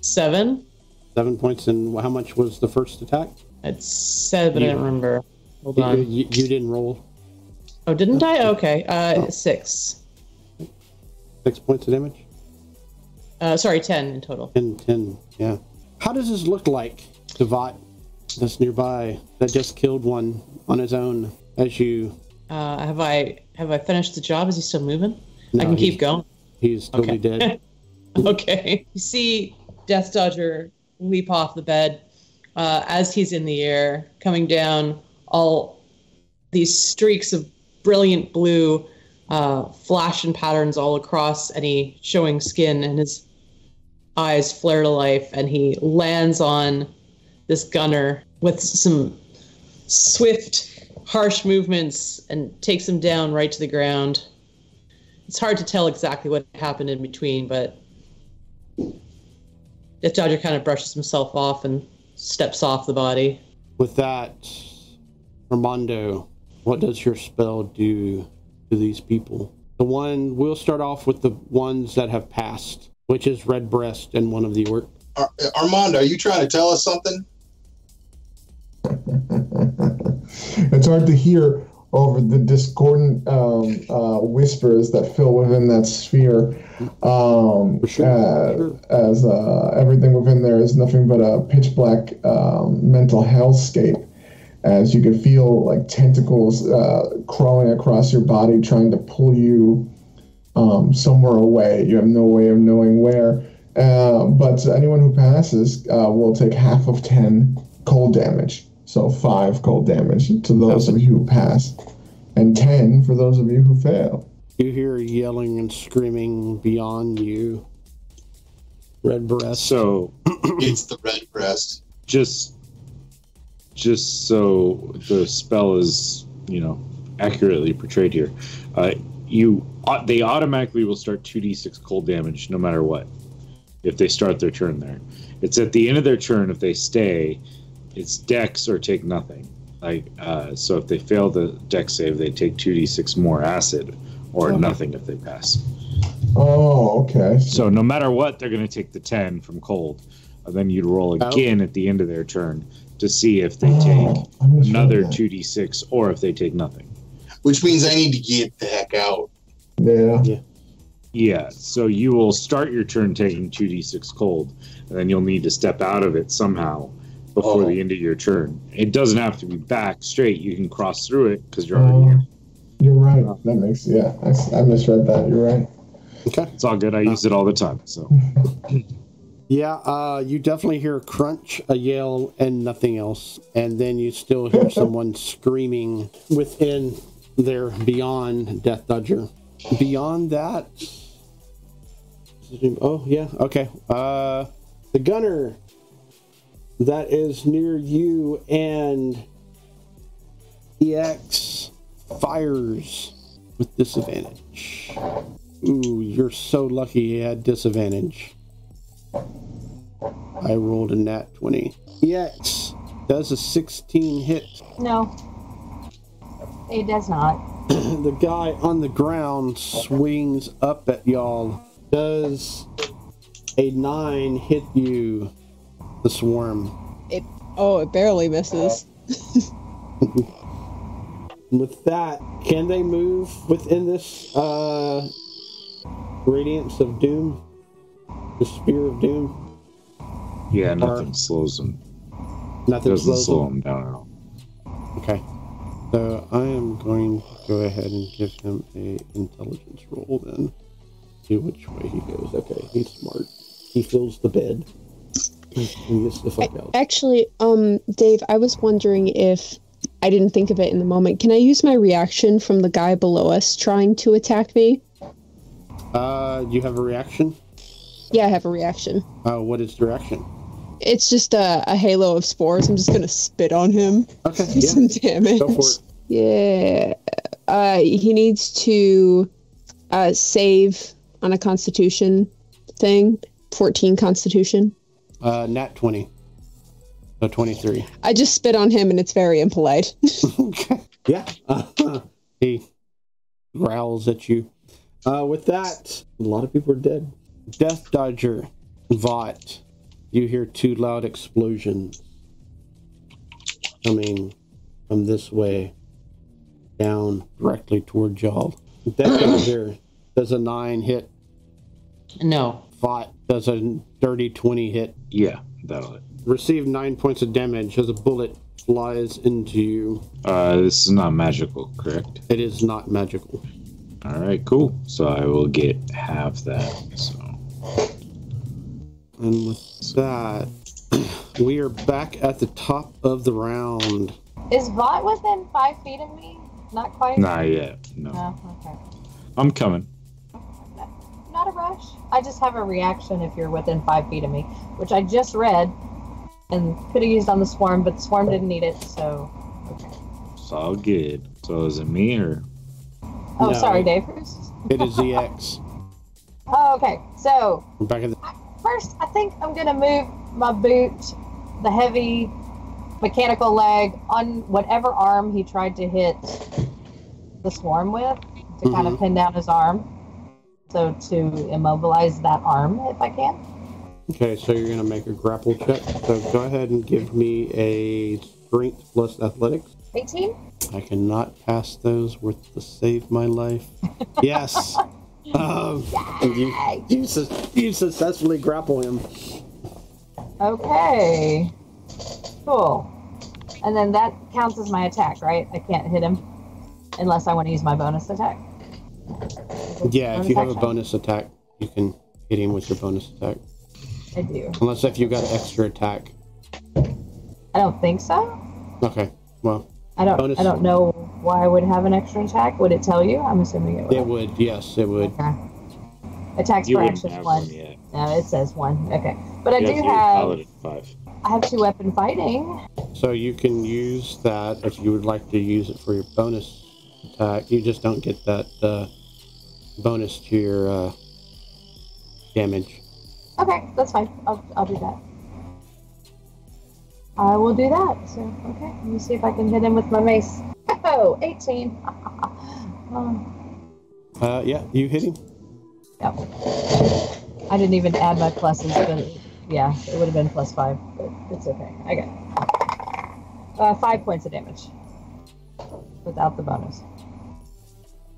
Seven? seven points. And how much was the first attack? It's seven, I don't remember. Hold You, on. you, you didn't roll Oh, didn't I? Okay. Uh, six. six points of damage. Uh, sorry, ten in total. 10, 10, yeah. How does this look like to Vought that's nearby that just killed one on his own as you Uh, have I have I finished the job? Is he still moving? No, I can keep going. he's totally Okay. dead. okay. You see Death Dodger leap off the bed uh, as he's in the air, coming down. All these streaks of brilliant blue uh, flash and patterns all across any showing skin, and his eyes flare to life. And he lands on this gunner with some swift, harsh movements and takes him down right to the ground. It's hard to tell exactly what happened in between, but Death Dodger kind of brushes himself off and steps off the body. With that, Armando, what does your spell do to these people? The one we'll start off with the ones that have passed, which is Red Breast and one of the orc. Ar- Armando, are you trying to tell us something? it's hard to hear over the discordant um, uh, whispers that fill within that sphere. Um, For sure, uh. As uh, everything within there is nothing but a pitch black um, mental hellscape. As you can feel like tentacles uh, crawling across your body, trying to pull you um, somewhere away. You have no way of knowing where. Uh, but anyone who passes uh, will take half of 10 cold damage. So 5 cold damage to those of you who pass, and 10 for those of you who fail. You hear yelling and screaming beyond you. Red Breast. So it's the red breast. just just so the spell is you know accurately portrayed here uh, you they automatically will start 2d6 cold damage no matter what if they start their turn there it's at the end of their turn if they stay it's dex or take nothing like uh, so if they fail the dex save they take 2d6 more acid or Okay. nothing if they pass Oh, okay. so no matter what, they're going to take the 10 from cold. And then you'd roll Oh. again at the end of their turn to see if they Oh, take I another 2d6 or if they take nothing. Which means I need to get the heck out. Yeah. Yeah. Yeah, so you will start your turn taking 2d6 cold, and then you'll need to step out of it somehow before Oh. the end of your turn. It doesn't have to be back straight. You can cross through it because you're already Oh, in. you're right. That makes yeah. I misread that. You're right. Okay. It's all good. I use it all the time. So Yeah, uh, you definitely hear a crunch, a yell, and nothing else. And then you still hear someone screaming within there beyond Death Dodger. Beyond that. Oh, yeah, okay. Uh, the gunner that is near you and EX fires with disadvantage. Ooh, you're so lucky he had disadvantage. I rolled a nat 20. EX does a 16 hit. No, it does not. the guy on the ground swings up at y'all. Does a 9 hit you, the swarm? It oh, it barely misses. With that, can they move within this uh, radiance of doom? The spear of doom? yeah, nothing slows them. Nothing Doesn't slows slow them. them down at all. Okay. So I am going to go ahead and give him a intelligence roll then. See which way he goes. Okay, he's smart. He fills the bed. He gets the fuck out. Actually, um, Dave, I was wondering if I didn't think of it in the moment. Can I use my reaction from the guy below us trying to attack me? Uh, you have a reaction? Yeah, I have a reaction. Uh, what is the reaction? It's just a, a halo of spores. I'm just gonna spit on him. Okay, Do yeah. some damage. Go for it. Yeah. Uh, he needs to uh, save on a Constitution thing. 14 Constitution. Uh, nat 20. So 23. I just spit on him, and it's very impolite. okay. Yeah. Uh, he growls at you. Uh, with that, a lot of people are dead. Death Dodger, Vought, you hear two loud explosions coming from this way down directly toward y'all. Death Dodger does a 9 hit. No. Vought does a dirty 20 hit. Yeah, that'll hit. Receive 9 points of damage as a bullet flies into you. Uh, this is not magical, correct? It is not magical. All right, cool. So I will get half that. So And with that, we are back at the top of the round. Is Vought within five feet of me? Not quite. not yet. No, No, okay. I'm coming. Not a rush. I just have a reaction if you're within five feet of me, which I just read and could have used on the swarm, but the swarm didn't need it, so. Okay. It's all good. So is it me or? Oh, No. sorry, Dave. It is ZX. Oh, okay. So We're back at the. first, I think I'm gonna move my boot, the heavy mechanical leg, on whatever arm he tried to hit the swarm with to kind of mm-hmm. pin down his arm. So to immobilize that arm, if I can. Okay, so you're gonna make a grapple check. So go ahead and give me a strength plus athletics. 18. I cannot pass those worth to save my life. Yes. Um, you, you, su- you successfully grapple him. Okay. Cool. And then that counts as my attack, right? I can't hit him unless I want to use my bonus attack. Yeah, if you have a bonus attack, you can hit him with your bonus attack. I do. Unless if you got an extra attack. I don't think so. Okay, well, I don't. Bonus. I don't know why I would have an extra attack. Would it tell you? I'm assuming it would. it would. Yes, it would. Okay. Attacks You per action one. one yet. No, it says one. Okay, but I Yes, do have. paladin five. I have two weapon fighting. So you can use that if you would like to use it for your bonus attack. You just don't get that uh, bonus to your uh, damage. Okay, that's fine. I'll, I'll do that. I will do that. So, okay, let me see if I can hit him with my mace. Oh, 18. um, Uh, yeah, you hit him. yep. I didn't even add my pluses, but yeah, it would have been plus five, but it's okay. I got. Uh, five points of damage without the bonus.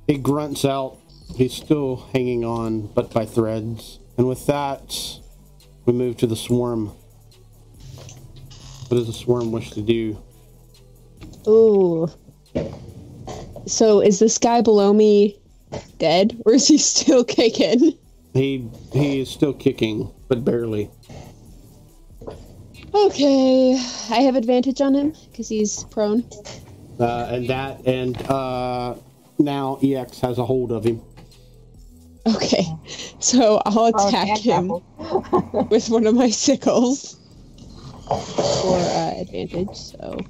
He grunts out. He's still hanging on, but by threads. And with that, we move to the swarm. What does the swarm wish to do? Ooh. So is this guy below me dead, or is he still kicking? He he is still kicking, but barely. Okay, I have advantage on him because he's prone. Uh, and that and uh, now EX has a hold of him. Okay, so I'll Oh, attack and him with one of my sickles for uh, advantage. So,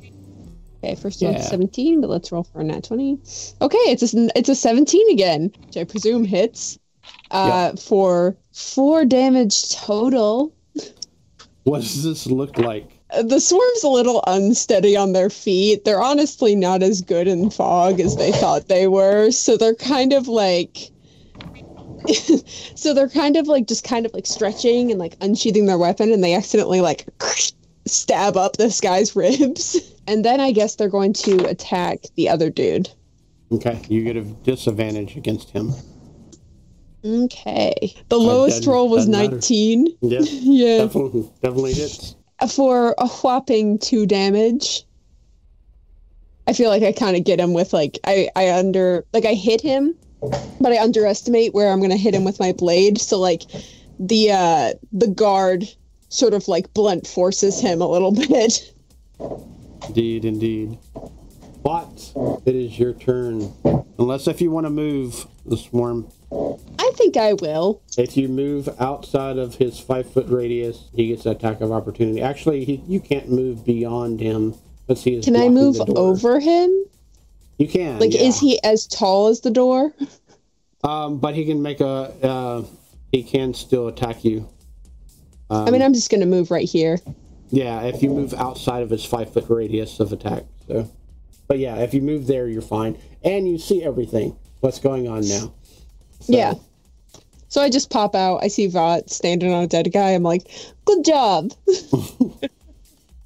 okay, first one's Yeah. 17, but let's roll for a nat 20. Okay, it's a, it's a 17 again, which I presume hits uh, for four damage total. What does this look like? The swarm's a little unsteady on their feet. They're honestly not as good in fog as they thought they were, so they're kind of like. so they're kind of like just kind of like stretching and like unsheathing their weapon, and they accidentally like stab up this guy's ribs. And then I guess they're going to attack the other dude. Okay, you get a disadvantage against him. Okay. The lowest roll was doesn't matter. 19. Yeah, yeah. definitely, definitely hits. For a whopping two damage. I feel like I kind of get him with like I I under like I hit him, but I underestimate where I'm gonna hit him with my blade. So like the uh the guard sort of like blunt forces him a little bit. Indeed, indeed. But it is your turn. Unless if you want to move the swarm. I think I will. If you move outside of his five foot radius, he gets an attack of opportunity. Actually, he, you can't move beyond him. Let's see. Can I move over him? You can. Like, yeah. is he as tall as the door? Um, but he can make a. Uh, he can still attack you. Um, I mean, I'm just gonna move right here. Yeah, if you move outside of his five foot radius of attack. So, but yeah, if you move there, you're fine, and you see everything. What's going on now? So- Yeah. So I just pop out. I see Vought standing on a dead guy. I'm like, good job.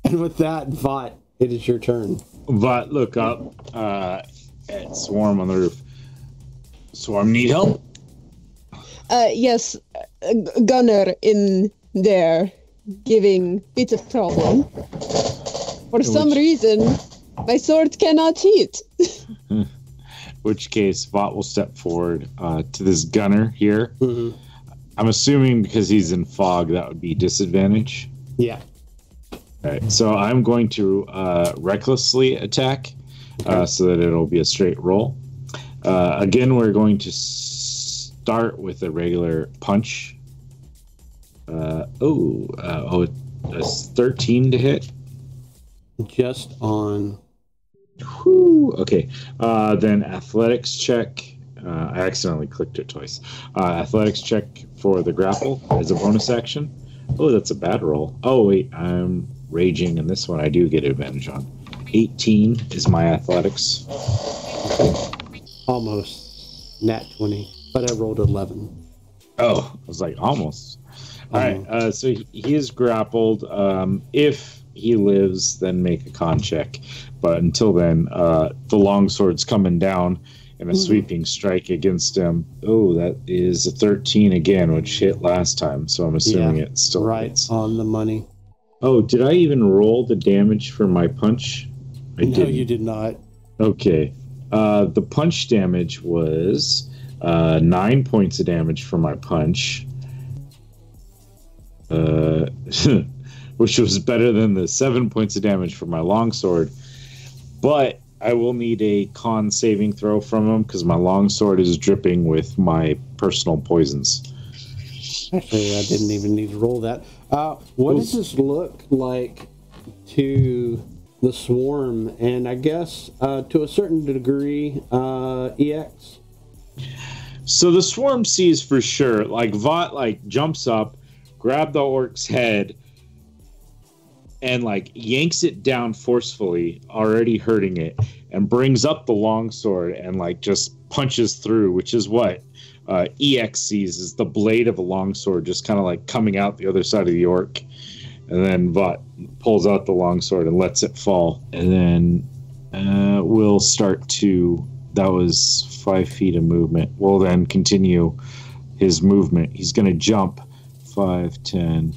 And with that, Vought, it is your turn. But look up uh, at Swarm on the roof. Swarm need help? Uh, yes, uh, Gunner in there giving bit of problem. For some Which- reason, my sword cannot hit. Which case Vought will step forward uh, to this gunner here. Mhm. I'm assuming because he's in fog, that would be disadvantage. Yeah. All right, so I'm going to uh, recklessly attack uh, so that it'll be a straight roll. Uh, again, we're going to start with a regular punch. Uh, oh, uh, oh, it's 13 to hit. Just on. Whew. Okay. Uh, then athletics check. Uh, I accidentally clicked it twice. Uh, athletics check for the grapple as a bonus action. Oh, that's a bad roll. Oh, wait. I'm raging, and this one I do get advantage on. 18 is my athletics. Almost nat 20, but I rolled 11. Oh, I was like, almost. All right. Uh, so he, he is grappled. Um, if he lives, then make a con check. But until then, uh, the longsword's coming down in a sweeping strike against him. Oh, that is a 13 again, which hit last time. So I'm assuming Yeah, it still Right hits. on the money. Oh, did I even roll the damage for my punch? I no, didn't. you did not. Okay. Uh, the punch damage was uh, nine points of damage for my punch, uh, which was better than the seven points of damage for my longsword. But I will need a con saving throw from him because my longsword is dripping with my personal poisons. Actually, I didn't even need to roll that. Uh, what does this look like to the swarm? And I guess uh, to a certain degree, uh, EX. So the swarm sees for sure. Like Vought like jumps up, grab the orc's head, and like yanks it down forcefully, already hurting it, and brings up the longsword and like just punches through, which is what uh, EX sees is the blade of a longsword just kind of like coming out the other side of the orc. And then Vought pulls out the longsword and lets it fall. And then uh, we'll start to. That was five feet of movement. We'll then continue his movement. He's going to jump 5, 10,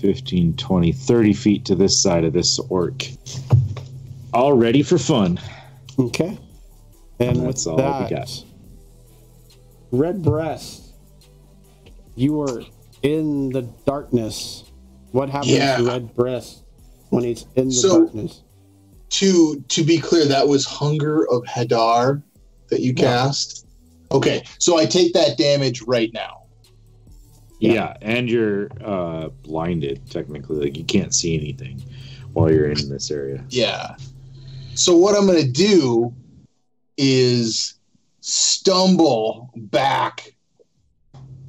15, 20, 30 feet to this side of this orc. All ready for fun. Okay. And That's with all that, we got. Red Breast, you are in the darkness. What happens Yeah. to Red Breast when he's in the So- darkness? To to be clear, that was Hunger of Hadar that you Yeah. cast. Okay, so I take that damage right now. Yeah, Yeah. and you're uh, blinded, technically. Like, you can't see anything while you're in this area. Yeah. So what I'm going to do is stumble back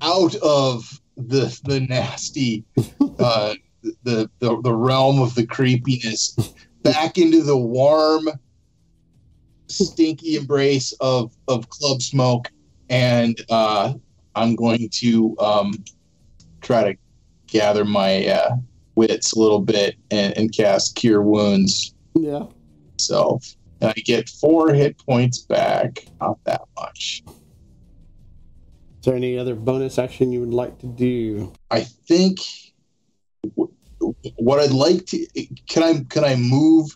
out of the the nasty uh, the, the the realm of the creepiness back into the warm stinky embrace of of club smoke and uh, I'm going to um, try to gather my uh, wits a little bit and, and cast cure wounds Yeah. so I get four hit points back. Not that much. Is there any other bonus action you would like to do? I think w- what I'd like to can I can I move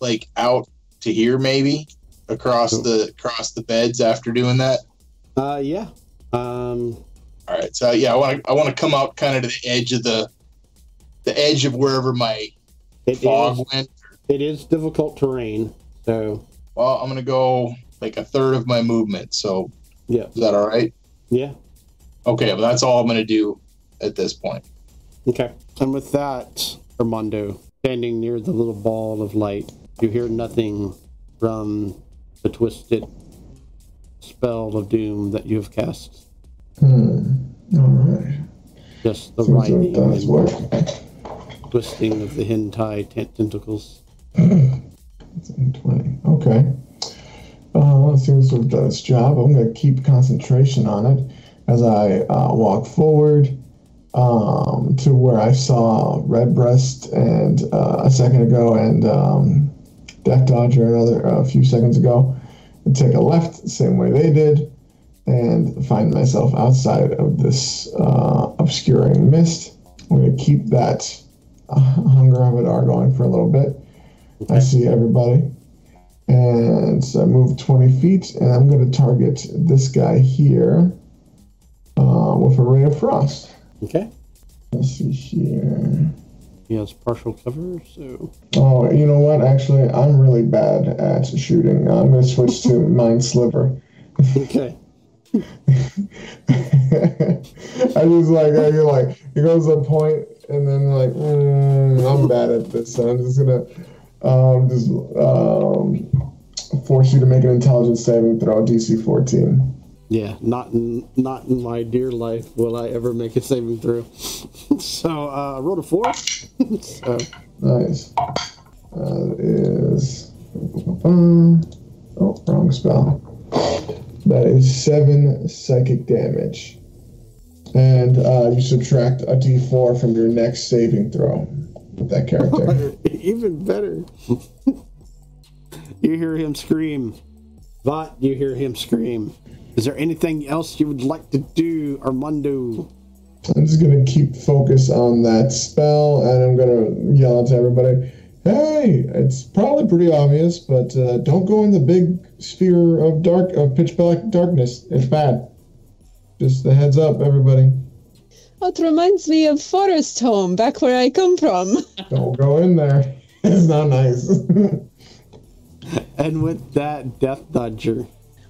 like out to here maybe across the across the beds after doing that? Uh, yeah. Um, All right. So yeah, I want to I want to come out kind of to the edge of the the edge of wherever my it fog is, went. it is difficult terrain. So, Well, I'm gonna go like a third of my movement. So yeah. is that all right? Yeah. Okay, well that's all I'm gonna do at this point. Okay. And with that, Armando, standing near the little ball of light, you hear nothing from the twisted spell of doom that you have cast. Hmm. All right. Just the Seems like writhing it and work. twisting of the hentai tent- tentacles. It's in 20. Okay. Uh, seems to have done its job. I'm going to keep concentration on it as I uh, walk forward um, to where I saw Redbreast and uh, a second ago and um, Death Dodger another a few seconds ago. And take a left, same way they did, and find myself outside of this uh, obscuring mist. I'm going to keep that uh, hunger are going for a little bit. I see everybody. And so I move 20 feet, and I'm going to target this guy here uh, with a ray of frost. Okay. Let's see here. He has partial cover, so Oh, you know what? Actually, I'm really bad at shooting. I'm going to switch to Mind Sliver. okay. I just like, I feel like, it goes to a point, and then like, mm, I'm bad at this, so I'm just to um, just um, force you to make an intelligence saving throw, DC 14. Yeah, not in not in my dear life will I ever make a saving throw. so uh, I rolled a four. so Nice. That is. Oh, wrong spell. That is seven psychic damage. And uh, you subtract a d4 from your next saving throw with that character. even better. you hear him scream. Vought, you hear him scream. Is there anything else you would like to do, Armando? I'm just going to keep focus on that spell and I'm going to yell out to everybody hey, it's probably pretty obvious, but uh, don't go in the big sphere of dark, of pitch black darkness. It's bad. Just a heads up, everybody. Oh, it reminds me of Forest Home, back where I come from. Don't go in there. It's not nice. And with that, Death Dodger.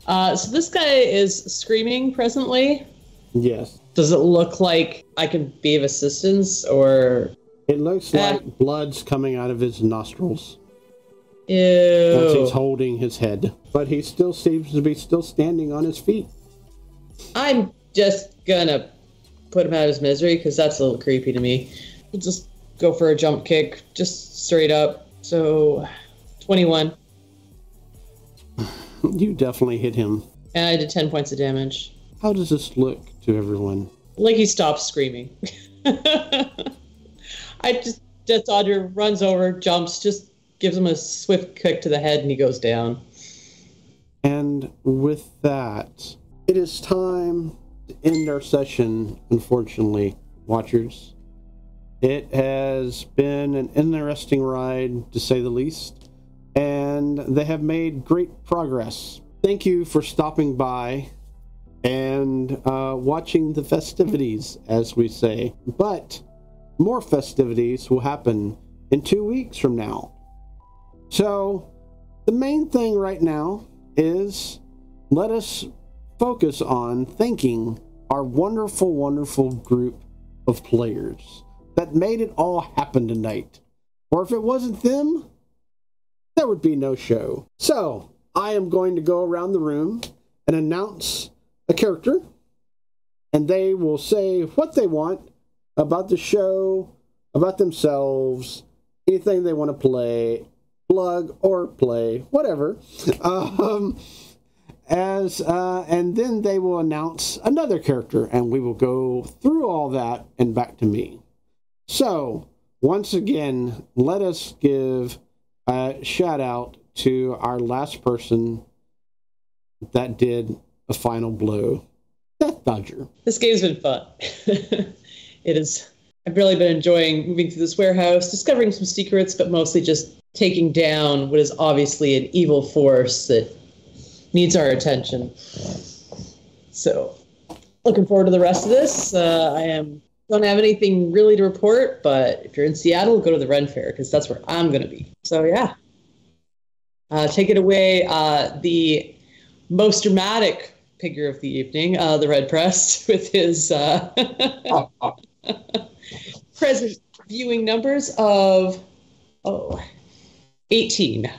Uh, so this guy is screaming presently. Yes. Does it look like I can be of assistance or It looks Eh. like blood's coming out of his nostrils as he's holding his head. But he still seems to be still standing on his feet. I'm just gonna put him out of his misery because that's a little creepy to me. We'll just go for a jump kick, just straight up. So, 21, You definitely hit him. and I did 10 points of damage. How does this look to everyone? Like he stops screaming. I just, Death Dodger runs over, jumps, just gives him a swift kick to the head, and he goes down. And with that, it is time to end our session, unfortunately, watchers. It has been an interesting ride, to say the least, and they have made great progress. Thank you for stopping by and uh, watching the festivities, as we say. But more festivities will happen in two weeks from now. So, the main thing right now is let us focus on thanking our wonderful, wonderful group of players that made it all happen tonight. Or if it wasn't them, there would be no show. So, I am going to go around the room and announce a character, and they will say what they want about the show, about themselves, anything they want to play, plug or play, whatever. Um, as uh, and then they will announce another character, and we will go through all that and back to me. So once again, let us give a shout out to our last person that did a final blow, Death Dodger. This game's been fun. it is. I've really been enjoying moving through this warehouse, discovering some secrets, but mostly just taking down what is obviously an evil force that needs our attention. So, looking forward to the rest of this. Uh, I am don't have anything really to report, but if you're in Seattle, go to the Ren Fair because that's where I'm going to be. So yeah, uh, take it away. Uh, the most dramatic figure of the evening, uh, the Red Breast, with his uh, present viewing numbers of oh 18.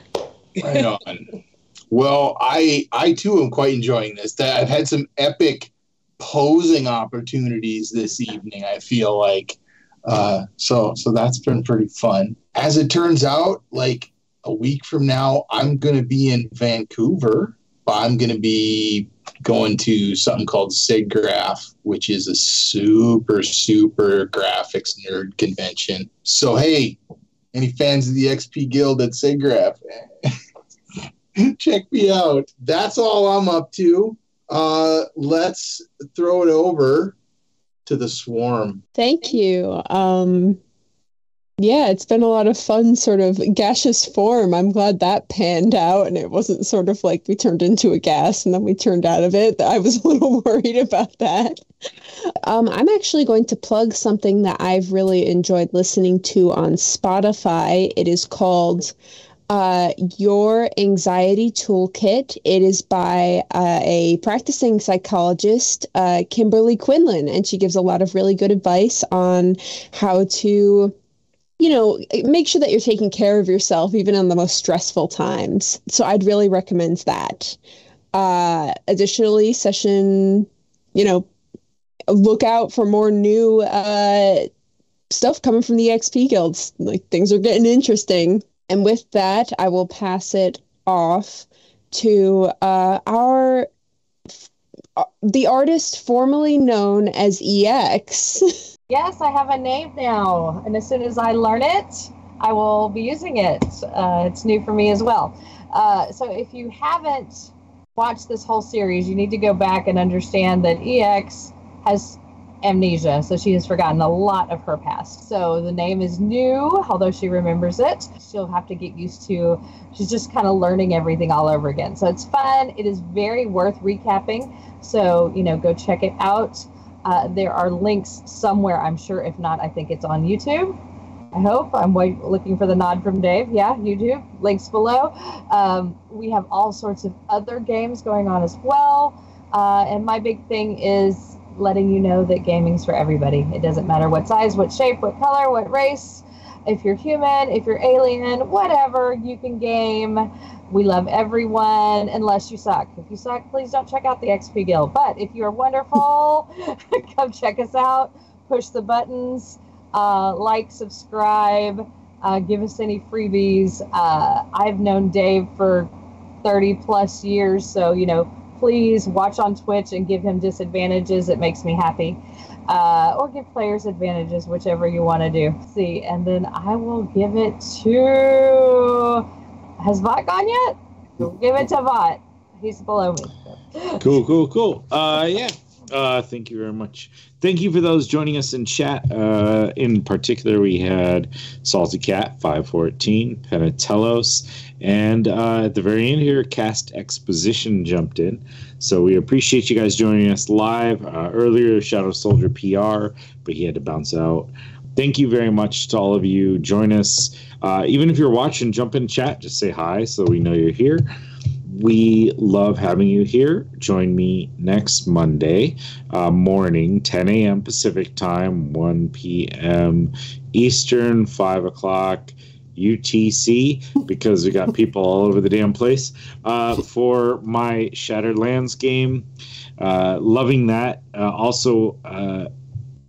Right on. Well, I I too am quite enjoying this. I've had some epic posing opportunities this evening. I feel like uh, so so that's been pretty fun. As it turns out, like a week from now, I'm going to be in Vancouver. But I'm going to be going to something called SIGGRAPH, which is a super super graphics nerd convention. So hey, any fans of the XP Guild at SIGGRAPH? check me out. That's all I'm up to. Uh, let's throw it over to the swarm. Thank you. Um, yeah, it's been a lot of fun, sort of gaseous form. I'm glad that panned out and it wasn't sort of like we turned into a gas and then we turned out of it. I was a little worried about that. Um, I'm actually going to plug something that I've really enjoyed listening to on Spotify. It is called uh, Your Anxiety Toolkit. It is by uh, a practicing psychologist, uh, Kimberly Quinlan, and she gives a lot of really good advice on how to. You know, make sure that you're taking care of yourself even in the most stressful times. So I'd really recommend that. Uh, additionally, session, you know, look out for more new uh, stuff coming from the XP guilds. Like things are getting interesting. And with that, I will pass it off to uh, our uh, the artist formerly known as EX. Yes, I have a name now, and as soon as I learn it, I will be using it. Uh, it's new for me as well. Uh, so if you haven't watched this whole series, you need to go back and understand that EX has amnesia, so she has forgotten a lot of her past. So the name is new, although she remembers it. She'll have to get used to. She's just kind of learning everything all over again. So it's fun. It is very worth recapping. So you know, go check it out. Uh, there are links somewhere, I'm sure. If not, I think it's on YouTube. I hope. I'm wait, looking for the nod from Dave. Yeah, YouTube. Links below. Um, we have all sorts of other games going on as well. Uh, and my big thing is letting you know that gaming's for everybody. It doesn't matter what size, what shape, what color, what race. If you're human, if you're alien, whatever, you can game. We love everyone unless you suck. If you suck, please don't check out the XP Guild. But if you're wonderful, come check us out. Push the buttons, uh, like, subscribe, uh, give us any freebies. Uh, I've known Dave for 30 plus years, so you know please watch on Twitch and give him disadvantages. It makes me happy. Uh, or give players advantages, whichever you want to do. See, and then I will give it to. Has Vought gone yet? give it to Vought. He's below me. cool, cool, cool. Uh, yeah. Uh, thank you very much. Thank you for those joining us in chat. Uh, in particular, we had Salty Cat 514, Penatellos, and uh, at the very end here, Cast Exposition jumped in. So we appreciate you guys joining us live. Uh, earlier, Shadow Soldier PR, but he had to bounce out. Thank you very much to all of you. Join us. Uh, even if you're watching, jump in chat. Just say hi so we know you're here. We love having you here. Join me next Monday uh, morning, 10 a.m. Pacific time, 1 p.m. Eastern, 5 o'clock UTC because we got people all over the damn place uh, for my Shattered Lands game. Uh, loving that. Uh, also, uh,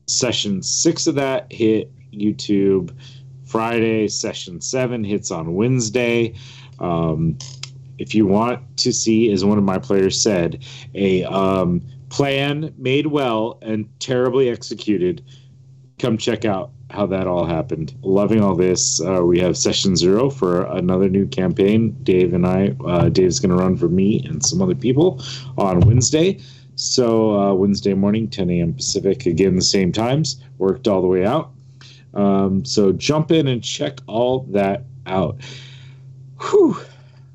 session six of that hit YouTube Friday. Session seven hits on Wednesday. Um, if you want to see, as one of my players said, a um, plan made well and terribly executed, come check out how that all happened. Loving all this. Uh, we have session zero for another new campaign. Dave and I, uh, Dave's going to run for me and some other people on Wednesday. So uh, Wednesday morning, 10 a.m. Pacific, again the same times. Worked all the way out. Um, so jump in and check all that out. Whew.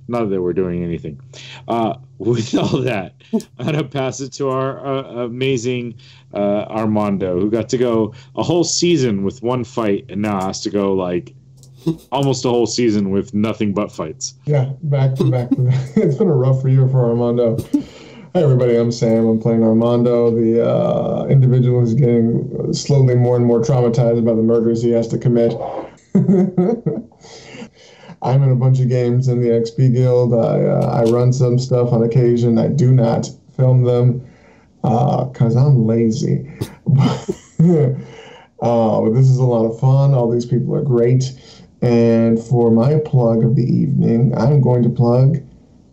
Not that we're doing anything. Uh, with all that, I'm gonna pass it to our uh, amazing uh, Armando, who got to go a whole season with one fight, and now has to go like almost a whole season with nothing but fights. Yeah, back to back. to back. it's been a rough year for Armando. Hi, everybody. I'm Sam. I'm playing Armando, the uh, individual who's getting slowly more and more traumatized by the murders he has to commit. I'm in a bunch of games in the XP Guild. I, uh, I run some stuff on occasion. I do not film them because I'm lazy. uh, but this is a lot of fun. All these people are great. And for my plug of the evening, I'm going to plug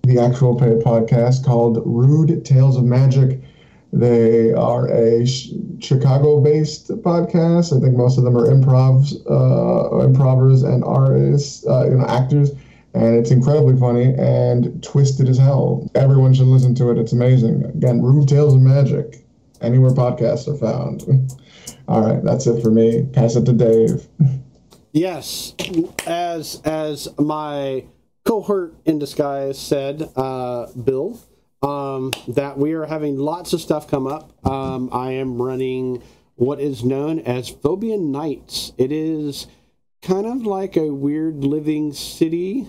the actual podcast called Rude Tales of Magic. They are a sh- Chicago-based podcast. I think most of them are improv, uh, improvers and artists, uh, you know, actors, and it's incredibly funny and twisted as hell. Everyone should listen to it. It's amazing. Again, Rude Tales of Magic. Anywhere podcasts are found. All right, that's it for me. Pass it to Dave. Yes, as as my cohort in disguise said, uh, Bill, um, that we are having lots of stuff come up. Um, I am running what is known as Phobian Nights. It is kind of like a weird living city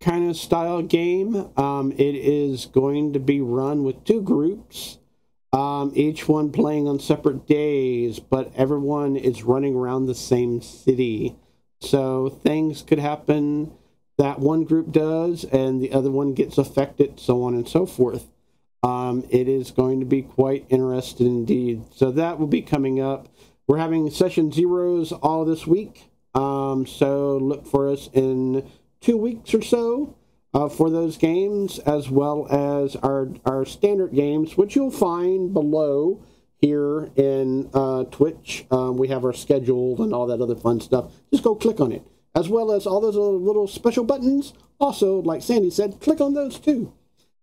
kind of style game. Um, it is going to be run with two groups. Um, each one playing on separate days, but everyone is running around the same city. So things could happen that one group does and the other one gets affected, so on and so forth. Um, it is going to be quite interesting indeed. So that will be coming up. We're having session zeros all this week. Um, so look for us in two weeks or so uh, for those games, as well as our, our standard games, which you'll find below here in uh, Twitch. Um, we have our schedule and all that other fun stuff. Just go click on it, as well as all those little, special buttons. Also, like Sandy said, click on those too.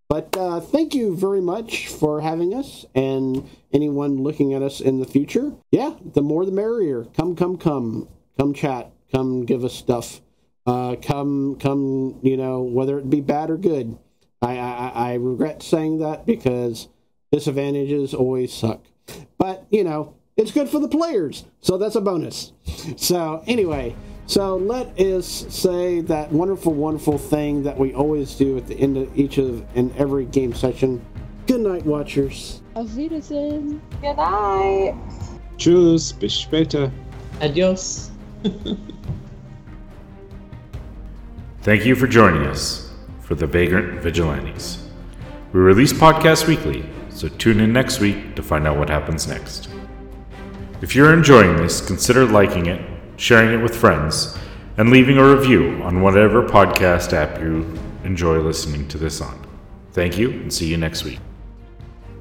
But uh, thank you very much for having us and anyone looking at us in the future. Yeah, the more the merrier. Come, come, come. Come chat. Come give us stuff. Uh, come, come, you know, whether it be bad or good. I, I, I regret saying that because disadvantages always suck. But, you know, it's good for the players. So that's a bonus. So, anyway, so let us say that wonderful, wonderful thing that we always do at the end of each of and every game session. Good night, Watchers. Auf Wiedersehen. Good night. Tschüss, bis später. Adios. Thank you for joining us for the Vagrant Vigilantes. We release podcasts weekly, so tune in next week to find out what happens next. If you're enjoying this, consider liking it, sharing it with friends, and leaving a review on whatever podcast app you enjoy listening to this on. Thank you, and see you next week.